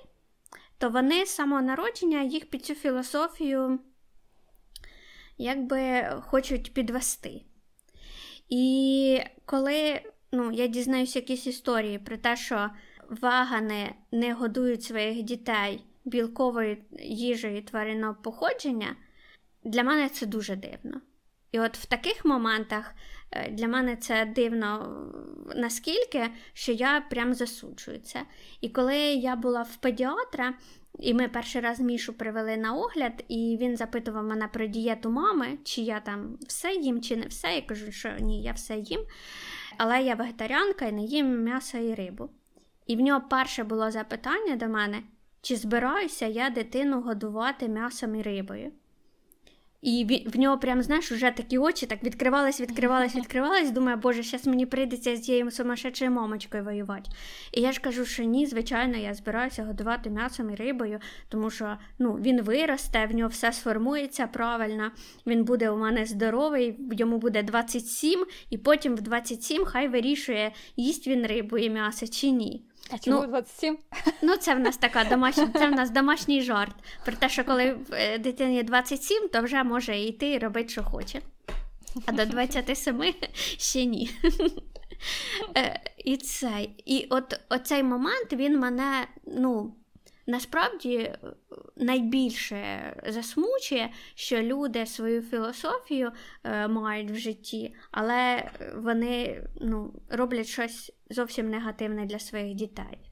то вони з самого народження їх під цю філософію якби хочуть підвести. І коли ну, я дізнаюся якісь історії про те, що вагани не годують своїх дітей білковою їжею тваринного походження, для мене це дуже дивно. І от в таких моментах е, для мене це дивно наскільки, що я прям засуджую це. І коли я була в педіатра, і ми перший раз Мішу привели на огляд, і він запитував мене про дієту мами, чи я там все їм, чи не все. Я кажу, що ні, я все їм. Але я вегетаріанка і не їм м'ясо і рибу. І в нього перше було запитання до мене, чи збираюся я дитину годувати м'ясом і рибою. І в нього прям, знаєш, вже такі очі так відкривались, відкривались, відкривались. Думаю, боже, зараз мені прийдеться з цією сумасшедшою мамочкою воювати. І я ж кажу, що ні, звичайно, я збираюся годувати м'ясом і рибою, тому що ну, він виросте, в нього все сформується правильно, він буде у мене здоровий, йому буде 27, і потім в 27 хай вирішує, їсть він рибу і м'ясо чи ні. А чому ну, 27? Ну, це в нас така домашня, це в нас домашній жарт. Про те, що коли е, дитині 27, то вже може йти і робити, що хоче. А до 27 ще ні. Е, і цей, і от оцей момент він мене, ну, насправді е, найбільше засмучує, що люди свою філософію е, мають в житті, але вони ну, роблять щось зовсім негативне для своїх дітей.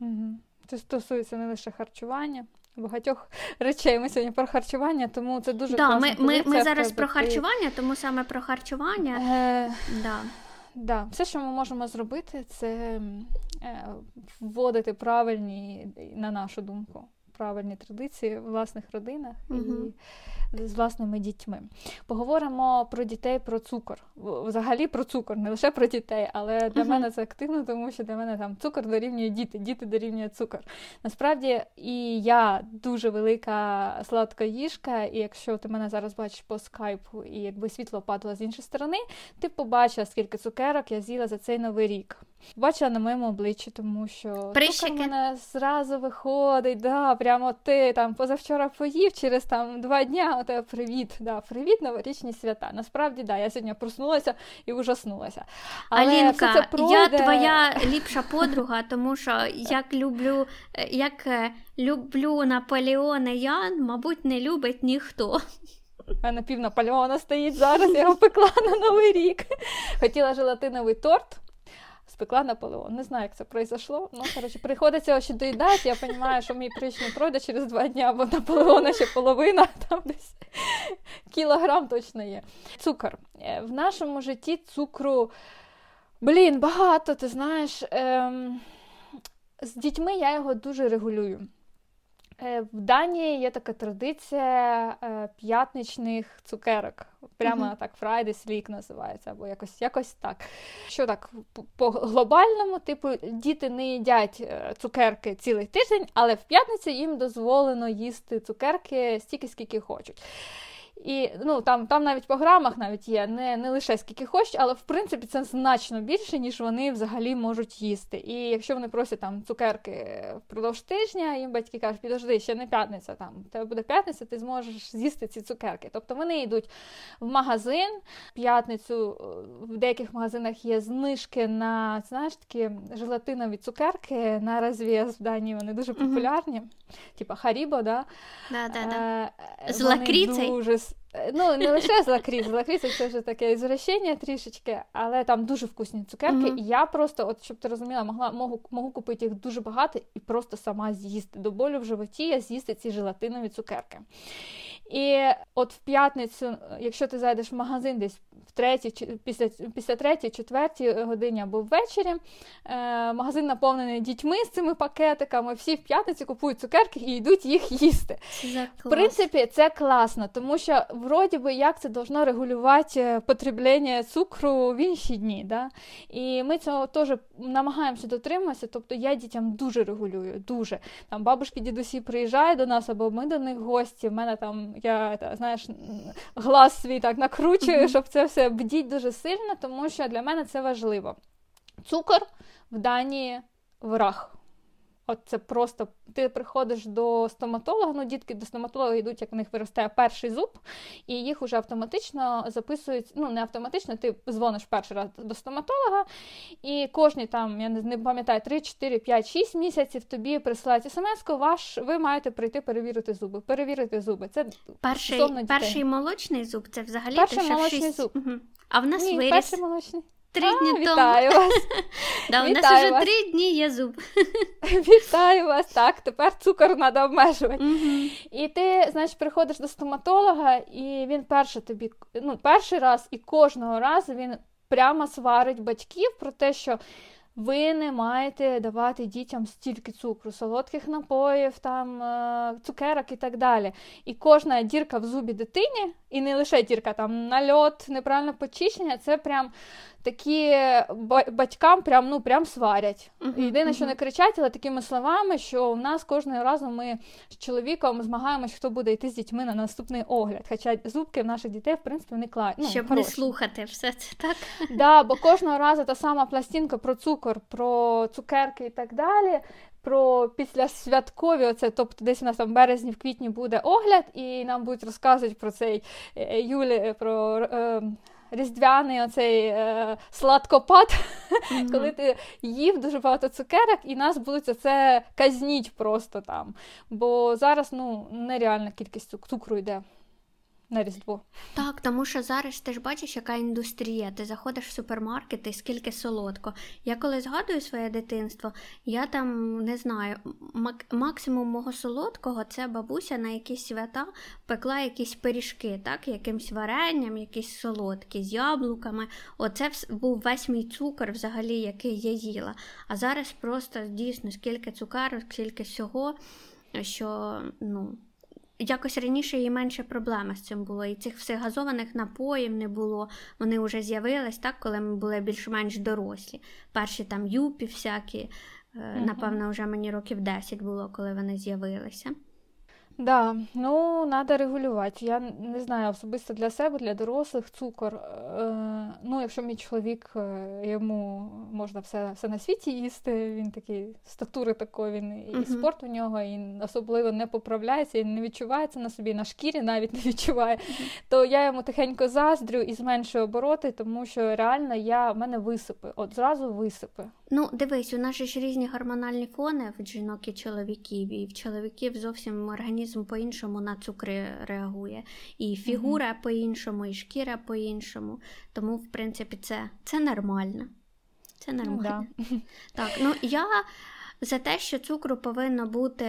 Угу. Це стосується не лише харчування. Багатьох речей ми сьогодні про харчування, тому це дуже да, ми, ми ми, зараз про харчування, тому саме про харчування. Е... Да. Да. Все, що ми можемо зробити, це Е, вводити правильні, на нашу думку, правильні традиції в власних родинах угу. і з власними дітьми. Поговоримо про дітей про цукор. Взагалі про цукор, не лише про дітей, але для мене це активно, тому що для мене там цукор дорівнює діти, діти дорівнює цукор. Насправді, і я дуже велика сладка їжка, і якщо ти мене зараз бачиш по скайпу, і якби світло падало з іншої сторони, ти побачила, скільки цукерок я з'їла за цей новий рік. Бачила на моєму обличчі, тому що цукор мене зразу виходить. да, Прямо ти там позавчора поїв через там два дня. Оте привіт, да, привіт, новорічні свята. Насправді, да, я сьогодні проснулася і ужаснулася. Але Алінка, це пройде... я твоя ліпша подруга, тому що як люблю, як е, люблю Наполеона Ян, мабуть, не любить ніхто. А на пів Наполеона стоїть зараз, я його пекла на новий рік. Хотіла желатиновий торт спекла Наполеон. Не знаю, як це пройшло. Ну, коротше, приходиться ще доїдати. Я розумію, що мій прич не пройде через два дні, бо Наполеона ще половина, там десь кілограм точно є. Цукор. Е, в нашому житті цукру, блін, багато, ти знаєш. Ем... З дітьми я його дуже регулюю. Е, в Данії є така традиція е, п'ятничних цукерок. Прямо mm-hmm. так Fridays Week називається, або якось якось так. Що так, по глобальному, типу, діти не їдять е, цукерки цілий тиждень, але в п'ятницю їм дозволено їсти цукерки стільки, скільки хочуть. І ну, там там навіть по грамах навіть є не не лише скільки хочуть, але в принципі це значно більше, ніж вони взагалі можуть їсти. І якщо вони просять там цукерки впродовж тижня, їм батьки кажуть, підожди, ще не п'ятниця, там у тебе буде п'ятниця, ти зможеш з'їсти ці цукерки. Тобто вони йдуть в магазин. П'ятницю в деяких магазинах є знижки на знаєш, такі желатинові цукерки. На розв'яз в Данії вони дуже популярні, mm-hmm. типа Харібо, да? Да, да, да. Е, з лакріцей? Дуже Ну, не лише з лакріс, з це вже таке ізвращення трішечки, але там дуже вкусні цукерки. Mm-hmm. І я просто, от щоб ти розуміла, могла можу, можу купити їх дуже багато і просто сама з'їсти. До болю в животі я з'їсти ці желатинові цукерки. І от в п'ятницю, якщо ти зайдеш в магазин десь в третій, після після третій, четвертій годині або ввечері, е, магазин наповнений дітьми з цими пакетиками, всі в п'ятницю купують цукерки і йдуть їх їсти. Це в принципі, це класно, тому що вроді би як це должно регулювати потреблення цукру в інші дні. Да? І ми цього теж намагаємося дотримуватися. Тобто я дітям дуже регулюю, дуже. Там бабушки, дідусі приїжджають до нас, або ми до них гості. В мене там я та, знаєш, глаз свій так накручую, mm-hmm. щоб це все бдіть дуже сильно, тому що для мене це важливо. Цукор в Данії враг. От це просто ти приходиш до стоматолога, ну дітки до стоматолога йдуть, як у них виростає перший зуб, і їх вже автоматично записують. Ну, не автоматично, ти дзвониш перший раз до стоматолога, і кожні там, я не пам'ятаю, 3, 4, 5, 6 місяців тобі присилають смс ваш ви маєте прийти перевірити зуби. Перевірити зуби. Це перший перший молочний зуб, це взагалі перший молочний 6... зуб. Угу. А в нас Ні, виріс. перший молочний. Три дні тому. Вітаю вас. Да, У нас вже три дні є зуб. Вітаю вас, так, тепер цукор треба обмежувати. І ти, значить, приходиш до стоматолога, і він перший тобі, ну, перший раз і кожного разу він прямо сварить батьків про те, що. Ви не маєте давати дітям стільки цукру, солодких напоїв, там е, цукерок і так далі. І кожна дірка в зубі дитині, і не лише дірка, там нальот, неправильне почищення, це прям такі батькам прям ну прям сварять. Uh-huh, Єдине, uh-huh. що не кричать, але такими словами, що у нас кожного разу ми з чоловіком змагаємось, хто буде йти з дітьми на наступний огляд. Хоча зубки в наших дітей, в принципі, не клають. Ну, Щоб хороші. не слухати все це так. Да, Бо кожного разу та сама пластинка про цукор, про цукерки і так далі. Про післясвяткові, оце, тобто десь у нас там в березні, в квітні буде огляд, і нам будуть розказувати про цей е, е, Юлі, про е, різдвяний оцей е, сладкопад, mm-hmm. коли ти їв дуже багато цукерок, і нас будуть це казніть просто там. Бо зараз ну, нереальна кількість цукру йде на Різдво. Так, тому що зараз ти ж бачиш, яка індустрія. Ти заходиш в супермаркет і скільки солодко. Я коли згадую своє дитинство, я там не знаю, мак- максимум мого солодкого це бабуся на якісь свята пекла якісь пиріжки, так, якимсь варенням, якісь солодкі, з яблуками. Оце був весь мій цукор, взагалі, який я їла. А зараз просто дійсно скільки цукарок, скільки всього, що ну якось раніше і менше проблеми з цим було. І цих всіх газованих напоїв не було. Вони вже з'явились, так, коли ми були більш-менш дорослі. Перші там юпі всякі, mm-hmm. напевно, вже мені років 10 було, коли вони з'явилися. Да, ну треба регулювати. Я не знаю особисто для себе, для дорослих цукор. Е, ну, якщо мій чоловік, е, йому можна все все на світі їсти, він такий статури такої, він і uh-huh. спорт у нього, і особливо не поправляється, і не відчувається на собі, на шкірі навіть не відчуває, uh-huh. то я йому тихенько заздрю і зменшую обороти, тому що реально я в мене висипи, от зразу висипи. Ну, дивись, у нас же ж різні гормональні фони в жінок і чоловіків, і в чоловіків зовсім організм по-іншому на цукри реагує, і фігура mm-hmm. по-іншому, і шкіра по-іншому. Тому, в принципі, це це нормально. Це ну нормально. Mm-hmm. Так, ну я за те, що цукру повинно бути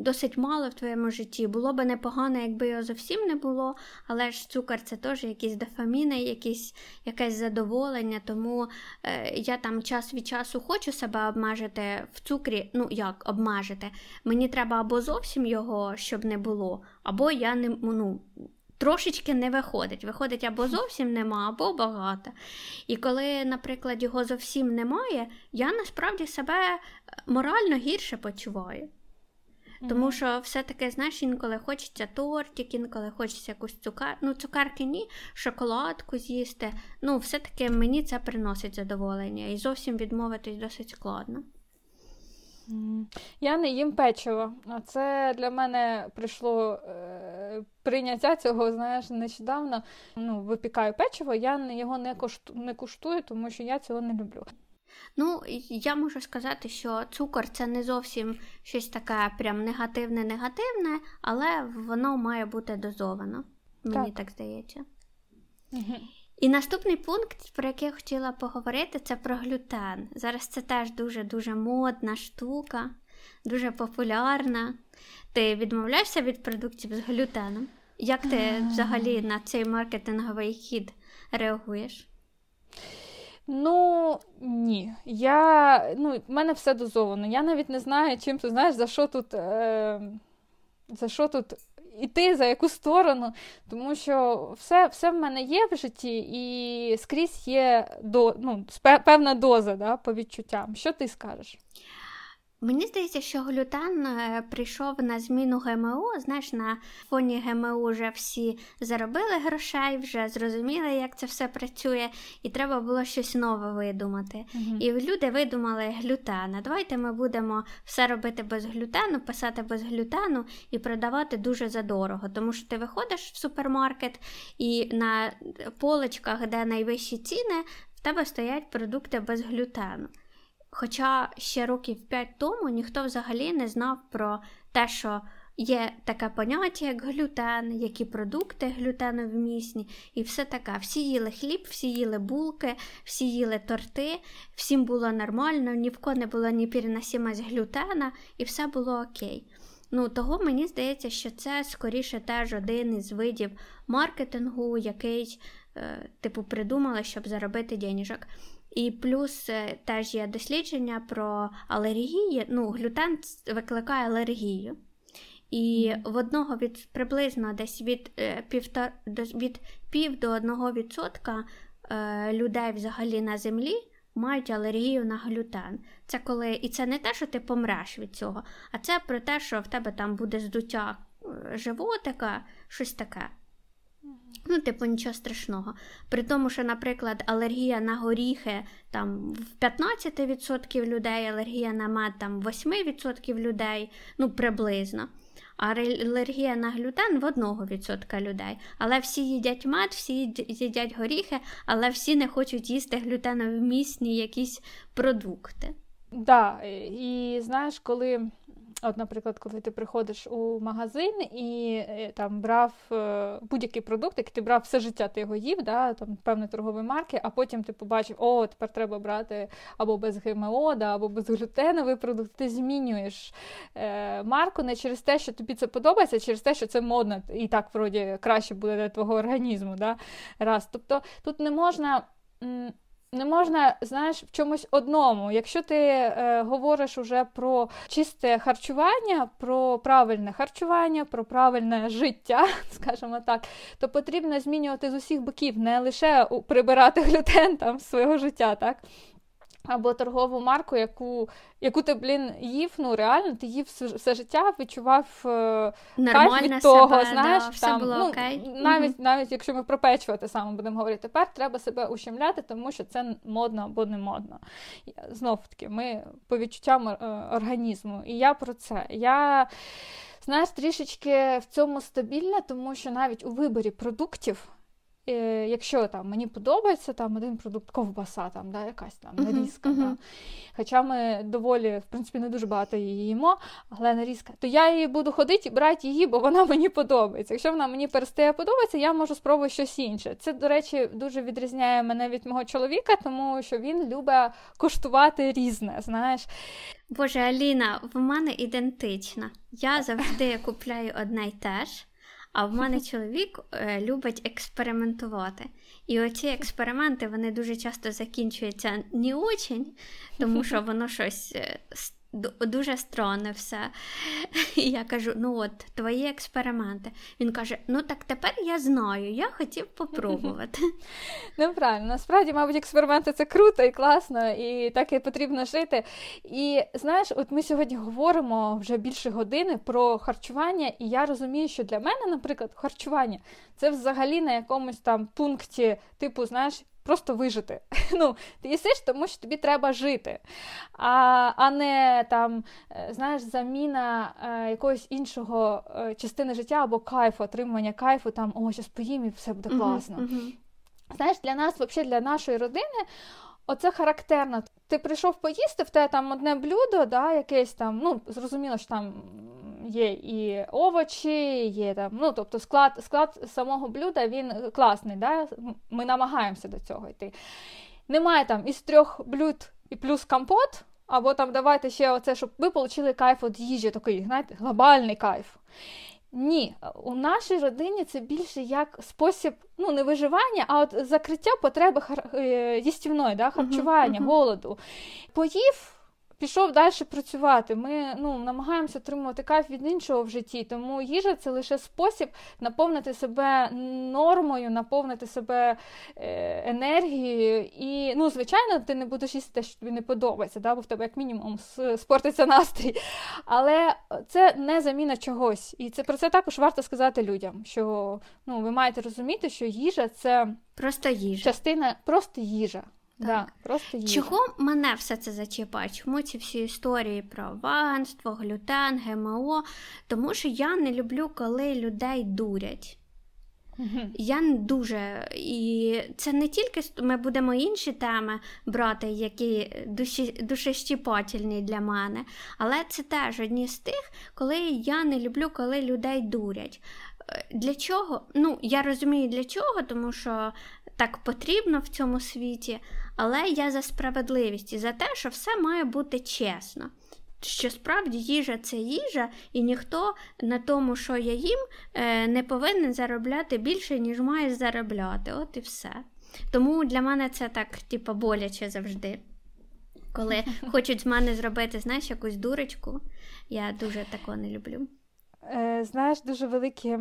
досить мало в твоєму житті. Було би непогано, якби його зовсім не було, але ж цукор це теж якісь дофаміни, якісь, якесь задоволення. Тому е, я там час від часу хочу себе обмежити в цукрі. Ну, як обмежити? Мені треба або зовсім його, щоб не було, або я не ну, Трошечки не виходить. Виходить, або зовсім нема, або багато. І коли, наприклад, його зовсім немає, я насправді себе морально гірше почуваю. Тому що все-таки, знаєш, інколи хочеться тортик, інколи хочеться якусь цукар... ну, цукарки ні, шоколадку з'їсти. Ну, все-таки мені це приносить задоволення. І зовсім відмовитись досить складно. Я не їм печиво. А це для мене прийшло е, прийняття цього, знаєш, нещодавно. Ну, Випікаю печиво, я його не кошту, не куштую, тому що я цього не люблю. Ну, я можу сказати, що цукор це не зовсім щось таке прям негативне-негативне, але воно має бути дозовано. Мені так, так здається. Угу. І наступний пункт, про який я хотіла поговорити, це про глютен. Зараз це теж дуже-дуже модна штука. дуже популярна. Ти відмовляєшся від продуктів з глютеном? Як ти взагалі на цей маркетинговий хід реагуєш? Ну ні. Я, ну, В мене все дозовано. Я навіть не знаю, чим ти знаєш, за що тут е, за що тут іти, за яку сторону. Тому що все все в мене є в житті, і скрізь є до, ну, певна доза да, по відчуттям. Що ти скажеш? Мені здається, що глютен е, прийшов на зміну ГМО. Знаєш, на фоні ГМО вже всі заробили грошей, вже зрозуміли, як це все працює, і треба було щось нове видумати. Mm-hmm. І люди видумали глютен. Давайте ми будемо все робити без глютену, писати без глютену і продавати дуже задорого. Тому що ти виходиш в супермаркет і на поличках, де найвищі ціни, в тебе стоять продукти без глютену. Хоча ще років п'ять тому ніхто взагалі не знав про те, що є таке поняття, як глютен, які продукти глютеновмісні, і все таке. Всі їли хліб, всі їли булки, всі їли торти, всім було нормально, ні в кого не було ні переносимость глютена, і все було окей. Ну, Того мені здається, що це скоріше теж один із видів маркетингу, який, е, типу, придумали, щоб заробити денежок. І плюс е, теж є дослідження про алергії. Ну, глютен викликає алергію. І в одного від приблизно десь від е, півтор, від пів до одного відсотка е, людей взагалі на землі мають алергію на глютен. Це коли, І це не те, що ти помреш від цього, а це про те, що в тебе там буде здуття животика, щось таке. Ну, типу, нічого страшного. При тому, що, наприклад, алергія на горіхи там в 15% людей, алергія на мед там 8% людей, ну приблизно. А алергія на глютен в 1% людей. Але всі їдять мед, всі їдять горіхи, але всі не хочуть їсти глютеновмісні якісь продукти. Так, да, і знаєш, коли От, наприклад, коли ти приходиш у магазин і е, там брав е, будь-який продукт, який ти брав все життя, ти його їв, да, там певної торгової марки, а потім ти побачив, о, тепер треба брати або без ГМО, да, або безглютеновий продукт. Ти змінюєш е, марку не через те, що тобі це подобається, а через те, що це модно, і так вроді краще буде для твого організму. Да, раз. Тобто тут не можна не можна, знаєш, в чомусь одному. Якщо ти е, говориш уже про чисте харчування, про правильне харчування, про правильне життя, скажімо так, то потрібно змінювати з усіх боків, не лише прибирати глютен там свого життя, так? Або торгову марку, яку яку ти, блін, їв, ну реально, ти їв все життя, відчував е, кайф від того, себе, знаєш, да, там, було ну, окей. навіть mm навіть якщо ми про печиво те саме будемо говорити, тепер треба себе ущемляти, тому що це модно або не модно. Знов таки, ми по відчуттям е, організму. І я про це. Я, знаєш, трішечки в цьому стабільна, тому що навіть у виборі продуктів. Е, якщо там мені подобається там один продукт, ковбаса, там, да, якась там нарізка. Uh-huh, uh-huh. Да. Хоча ми доволі, в принципі, не дуже багато її їмо, але нарізка, то я її буду ходити і брати її, бо вона мені подобається. Якщо вона мені перестає подобатися, я можу спробувати щось інше. Це, до речі, дуже відрізняє мене від мого чоловіка, тому що він любить коштувати різне. знаєш. Боже, Аліна, в мене ідентична. Я завжди купляю одне й те ж. А в мене чоловік е, любить експериментувати. І оці експерименти вони дуже часто закінчуються не очень, тому що воно щось е, дуже странне все. І я кажу: ну от, твої експерименти. Він каже: Ну так тепер я знаю, я хотів попробувати. Ну, правильно, насправді, мабуть, експерименти це круто і класно, і так і потрібно жити. І знаєш, от ми сьогодні говоримо вже більше години про харчування, і я розумію, що для мене, наприклад, харчування це взагалі на якомусь там пункті, типу, знаєш, просто вижити. Ну, Ти їсиш, тому що тобі треба жити, а а не там, е, знаєш, заміна е, якогось іншого е, частини життя або кайфу, отримування кайфу, там, о, зараз поїм і все буде класно. Uh-huh, uh-huh. Знаєш, для нас, взагалі, для нашої родини. Оце характерно. Ти прийшов поїсти, в тебе там одне блюдо, да, якесь там, ну, зрозуміло, що там є і овочі, є там, ну, тобто склад склад самого блюда він класний. Да? Ми намагаємося до цього йти. Немає там із трьох блюд і плюс компот, або там давайте ще оце, щоб ви отримали кайф від їжі, такий, знаєте, глобальний кайф. Ні, у нашій родині це більше як спосіб ну, не виживання, а от закриття потреби хар... Е, їстівної, да, харчування, uh-huh, uh-huh. голоду. Поїв пішов далі працювати. Ми ну, намагаємося отримувати кайф від іншого в житті, тому їжа це лише спосіб наповнити себе нормою, наповнити себе е, енергією. І, ну, звичайно, ти не будеш їсти те, що тобі не подобається, да, бо в тебе, як мінімум, спортиться настрій. Але це не заміна чогось. І це про це також варто сказати людям, що ну, ви маєте розуміти, що їжа це просто їжа. частина, просто їжа. Да, просто їжа. Чого мене все це зачіпає? Чому ці всі історії про ваганство, глютен, ГМО? Тому що я не люблю, коли людей дурять. Я не дуже. І це не тільки ми будемо інші теми брати, які душі, душещіпательні для мене, але це теж одні з тих, коли я не люблю, коли людей дурять. Е, для чого? Ну, я розумію для чого, тому що так потрібно в цьому світі, але я за справедливість і за те, що все має бути чесно. Що справді їжа це їжа, і ніхто на тому, що я їм, е, не повинен заробляти більше, ніж має заробляти. От і все. Тому для мене це так, типу, боляче завжди. Коли хочуть з мене зробити, знаєш, якусь дурочку, я дуже такого не люблю. Е, знаєш, дуже великі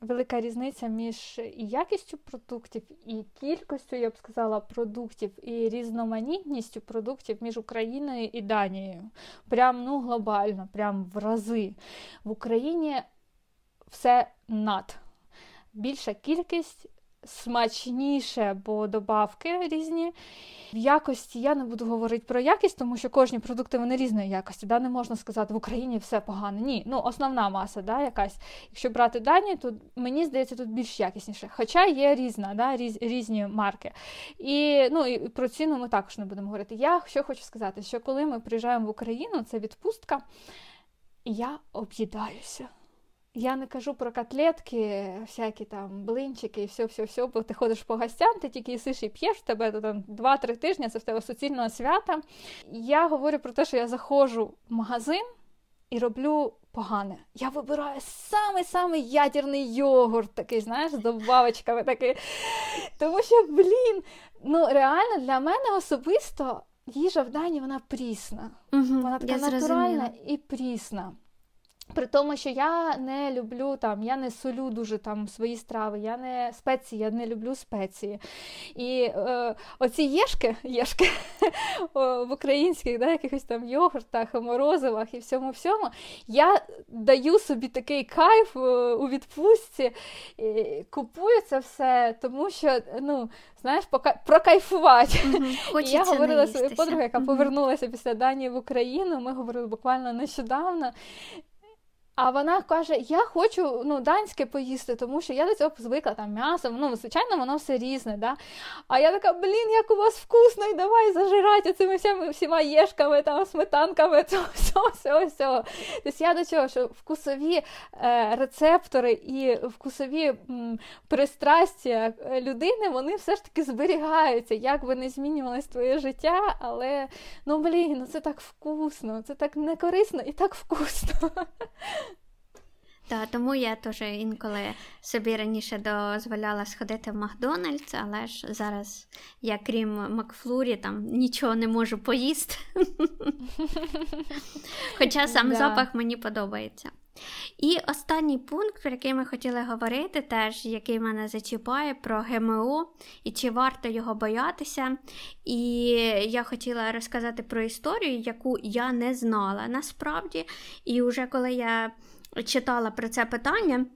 велика різниця між і якістю продуктів, і кількістю, я б сказала, продуктів, і різноманітністю продуктів між Україною і Данією. Прям ну, глобально, прям в рази. В Україні все над. Більша кількість смачніше, бо добавки різні. В якості я не буду говорити про якість, тому що кожні продукти вони різної якості. Да? Не можна сказати, в Україні все погано. Ні, ну основна маса, да, якась. Якщо брати дані, то мені здається, тут більш якісніше. Хоча є різна, да, різ, різні марки. І ну, і про ціну ми також не будемо говорити. Я що хочу сказати, що коли ми приїжджаємо в Україну, це відпустка, я об'їдаюся. Я не кажу про котлетки, всякі там блинчики і все-все-все, бо ти ходиш по гостям, ти тільки їсиш і п'єш в тебе то, там 2-3 тижні, це в тебе суцільного свята. Я говорю про те, що я заходжу в магазин і роблю погане. Я вибираю самий-самий ядерний йогурт, такий, знаєш, з добавочками такий. Тому що, блін, ну реально для мене особисто їжа в Дані вона прісна. Угу, вона така натуральна і прісна. При тому, що я не люблю там, я не солю дуже там свої страви, я не спеції, я не люблю спеції. І е, оці єшки єшки в українських да, якихось там йогуртах, морозивах і всьому всьому, я даю собі такий кайф е, у відпустці, і купую це все, тому що, ну, знаєш, пока... прокайфувати. Mm-hmm. І я говорила своїй подругою, яка mm-hmm. повернулася після Данії в Україну. Ми говорили буквально нещодавно. А вона каже: Я хочу ну, данське поїсти, тому що я до цього звикла там м'ясо, ну, звичайно, воно все різне. Да? А я така, блін, як у вас вкусно, і давай зажирати цими всіма, всіма єшками, там, сметанками, цього всього, всього, всього. Тобто я до цього, що вкусові е, рецептори і вкусові м, пристрастя людини, вони все ж таки зберігаються, як би не змінювалось твоє життя, але ну блін, ну це так вкусно, це так некорисно і так вкусно. Так, тому я теж інколи собі раніше дозволяла сходити в Макдональдс, але ж зараз я, крім Макфлурі, там нічого не можу поїсти. Хоча сам запах мені подобається. І останній пункт, про який ми хотіли говорити, теж який мене зачіпає, про ГМО і чи варто його боятися. І я хотіла розказати про історію, яку я не знала насправді. І вже коли я читала про це питання.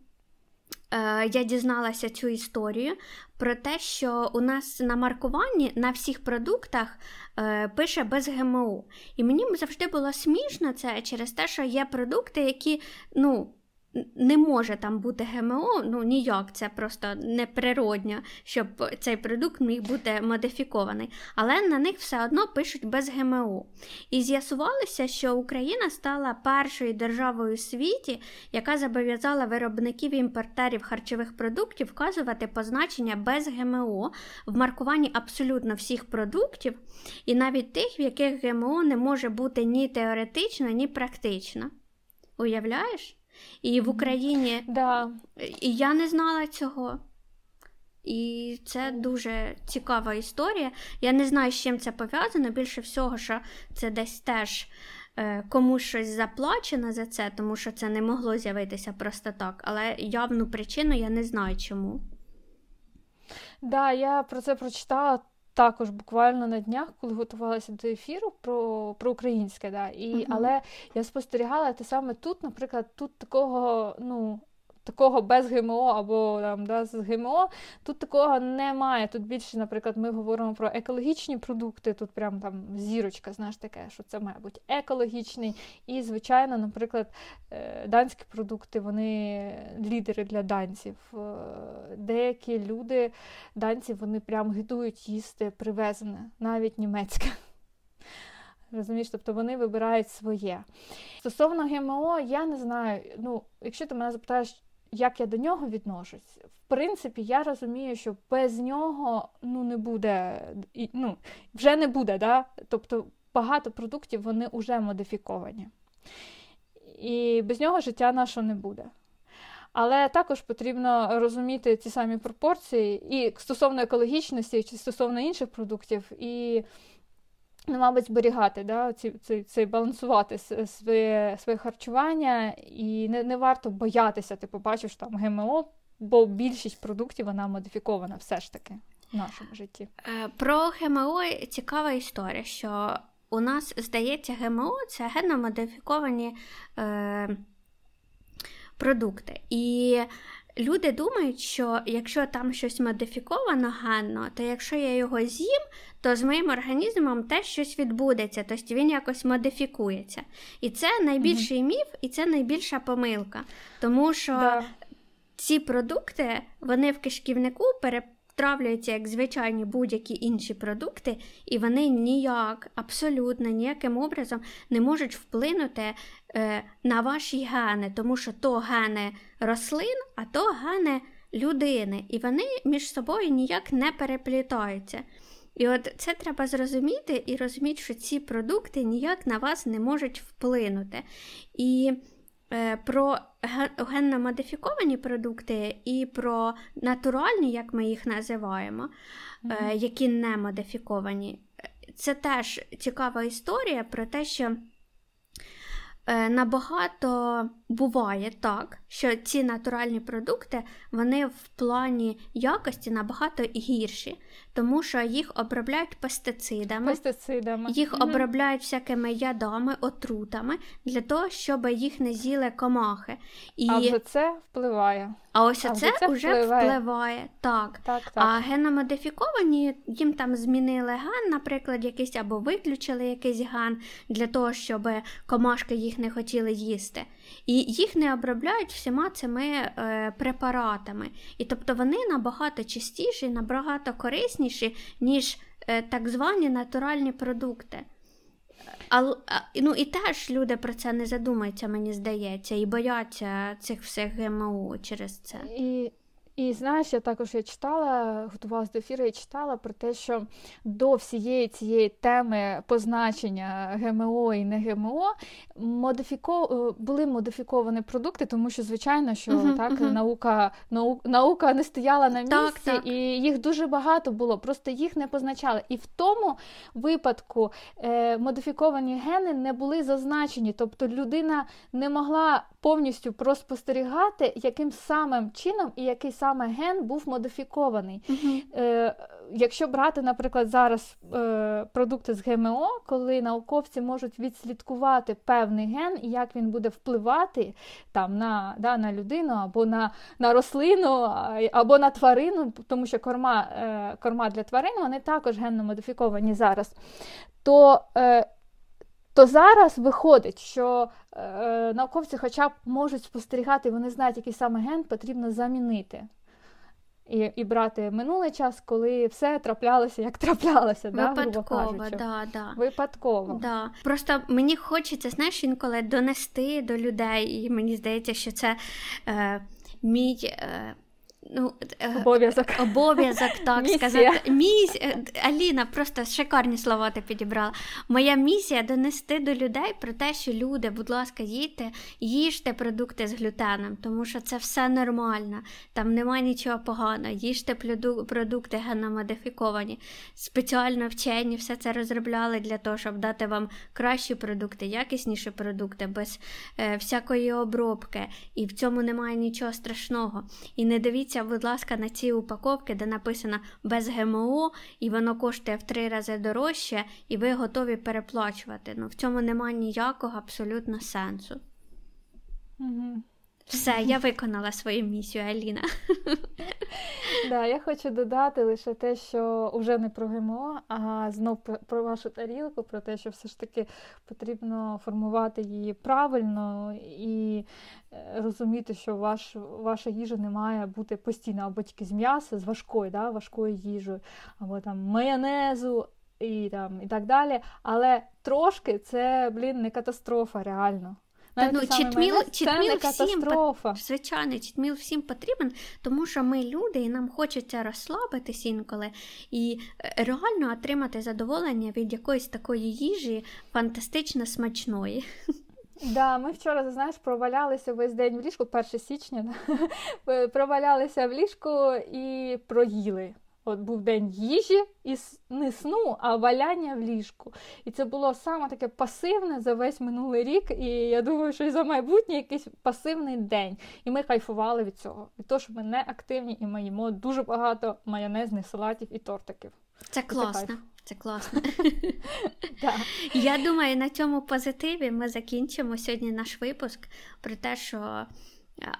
Е, я дізналася цю історію про те, що у нас на маркуванні на всіх продуктах е, пише без ГМО. І мені завжди було смішно це через те, що є продукти, які ну, не може там бути ГМО, ну ніяк, це просто неприродньо, щоб цей продукт міг бути модифікований. Але на них все одно пишуть без ГМО. І з'ясувалося, що Україна стала першою державою у світі, яка зобов'язала виробників і імпортерів харчових продуктів вказувати позначення без ГМО в маркуванні абсолютно всіх продуктів, і навіть тих, в яких ГМО не може бути ні теоретично, ні практично. Уявляєш? І в Україні да. і я не знала цього. І це дуже цікава історія. Я не знаю, з чим це пов'язано. Більше всього, що це десь теж е, комусь щось заплачено за це, тому що це не могло з'явитися просто так. Але явну причину я не знаю чому. Да, я про це прочитала також буквально на днях, коли готувалася до ефіру про про українське. Да, і, uh-huh. Але я спостерігала те саме тут, наприклад, тут такого, ну такого без ГМО або там да, з ГМО. Тут такого немає. Тут більше, наприклад, ми говоримо про екологічні продукти. Тут прям там зірочка, знаєш таке, що це має бути екологічний. І, звичайно, наприклад, е, данські продукти, вони лідери для данців. Е, деякі люди, данці, вони прям гидують їсти привезене, навіть німецьке. Розумієш, тобто вони вибирають своє. Стосовно ГМО, я не знаю. Ну, якщо ти мене запитаєш, як я до нього відношусь, в принципі, я розумію, що без нього ну, не буде, ну, вже не буде. Да? Тобто багато продуктів вони вже модифіковані. І без нього життя нашого не буде. Але також потрібно розуміти ті самі пропорції і стосовно екологічності, чи стосовно інших продуктів. і ну, мабуть, зберігати, да, ці, ці, ці балансувати своє своє харчування, і не не варто боятися, ти побачиш там ГМО, бо більшість продуктів вона модифікована все ж таки в нашому житті. Е, про ГМО цікава історія, що у нас, здається, ГМО це генно модифіковані е, продукти. І Люди думають, що якщо там щось модифіковано ганно, то якщо я його з'їм, то з моїм організмом теж щось відбудеться, тобто він якось модифікується. І це найбільший mm міф, і це найбільша помилка. Тому що да. ці продукти вони в кишківнику перетравлюються як звичайні будь-які інші продукти, і вони ніяк, абсолютно ніяким образом не можуть вплинути е, на ваші гени, тому що то гени рослин, а то гени людини. І вони між собою ніяк не переплітаються. І от це треба зрозуміти і розуміти, що ці продукти ніяк на вас не можуть вплинути. І про генно модифіковані продукти і про натуральні, як ми їх називаємо, mm-hmm. е, які не модифіковані. Це теж цікава історія про те, що Е, набагато буває так, що ці натуральні продукти вони в плані якості набагато гірші, тому що їх обробляють пестицидами, пестицидами. їх угу. обробляють всякими ядами, отрутами для того, щоб їх не з'їли комахи. І... А вже це впливає. А ось а це вже впливає. впливає. Так. так, так. А геномодифіковані їм там змінили ген, наприклад, якийсь або виключили якийсь ген для того, щоб комашки їх не хотіли їсти. І їх не обробляють всіма цими е, препаратами. І тобто вони набагато чистіші, набагато корисніші, ніж е, так звані натуральні продукти. А, ну І теж люди про це не задумаються, мені здається, і бояться цих всіх ГМО через це. І і знаєш, я також я читала, готувалася до ефіру і читала про те, що до всієї цієї теми позначення ГМО і не ГМО модифіко... Е, були модифіковані продукти, тому що, звичайно, що uh-huh, так uh-huh. наука нау... наука не стояла на місці, так, так. і їх дуже багато було, просто їх не позначали. І в тому випадку е, модифіковані гени не були зазначені, тобто людина не могла повністю проспостерігати, яким самим чином і який саме ген був модифікований. Е, Якщо брати, наприклад, зараз е, продукти з ГМО, коли науковці можуть відслідкувати певний ген і як він буде впливати там на да, на людину або на на рослину, або на тварину, тому що корма е, корма для тварин вони також генно модифіковані зараз, то е, то зараз виходить, що е, науковці, хоча б можуть спостерігати, вони знають, який саме ген потрібно замінити. І і брати минулий час, коли все траплялося, як траплялося. Випадково, да, да, да. Випадково. Да. Просто мені хочеться, знаєш, інколи донести до людей, і мені здається, що це е, мій. Е, ну, е, Обов'язок, обов'язок, так місія. сказати. Міс... Е, Аліна, просто шикарні слова ти підібрала. Моя місія донести до людей про те, що люди, будь ласка, їдьте, їжте продукти з глютеном, тому що це все нормально, там немає нічого поганого. Їжте продукти геномодифіковані. Спеціально вчені все це розробляли для того, щоб дати вам кращі продукти, якісніші продукти, без е, всякої обробки. І в цьому немає нічого страшного. І не дивіться. Подивіться, будь ласка, на ці упаковки, де написано без ГМО, і воно коштує в три рази дорожче, і ви готові переплачувати. Ну, В цьому немає ніякого абсолютно сенсу. Угу. Все, я виконала свою місію, Аліна. Да, Я хочу додати лише те, що вже не про ГМО, а знов про вашу тарілку, про те, що все ж таки потрібно формувати її правильно і е, розуміти, що ваш, ваша їжа не має бути постійно або тільки з м'яса, з важкою, да, важкою їжею, або там майонезу. І там і так далі, але трошки це, блін, не катастрофа реально. Та, ну, читміл, читміл всім, звичайно, читміл всім потрібен, тому що ми люди, і нам хочеться розслабитись інколи і е, реально отримати задоволення від якоїсь такої їжі фантастично смачної. Да, ми вчора, знаєш, провалялися весь день в ліжку, 1 січня, провалялися в ліжку і проїли. От був день їжі і не сну, а валяння в ліжку. І це було саме таке пасивне за весь минулий рік. І я думаю, що і за майбутнє якийсь пасивний день. І ми кайфували від цього. Від того, що ми не активні і ми їмо дуже багато майонезних салатів і тортиків. Це класно. Це класно. Я думаю, на цьому позитиві ми закінчимо сьогодні наш випуск про те, що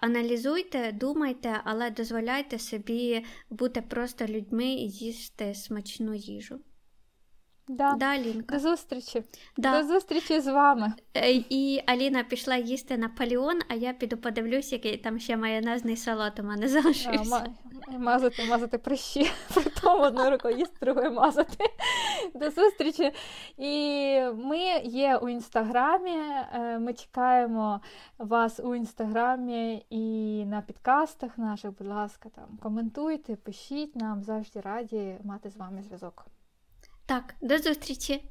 Аналізуйте, думайте, але дозволяйте собі бути просто людьми і їсти смачну їжу. Да. Да, Алінка. До зустрічі. Да. До зустрічі з вами. Е, і Аліна пішла їсти Наполеон, а я піду подивлюсь, який там ще майонезний салат у мене залишився. А, мазати, мазати прищі. Притом одною рукою їсти, другою мазати. До зустрічі. І ми є у інстаграмі. Е, ми чекаємо вас у інстаграмі і на підкастах наших. Будь ласка, там коментуйте, пишіть нам завжди раді мати з вами зв'язок. Так, до зустрічі!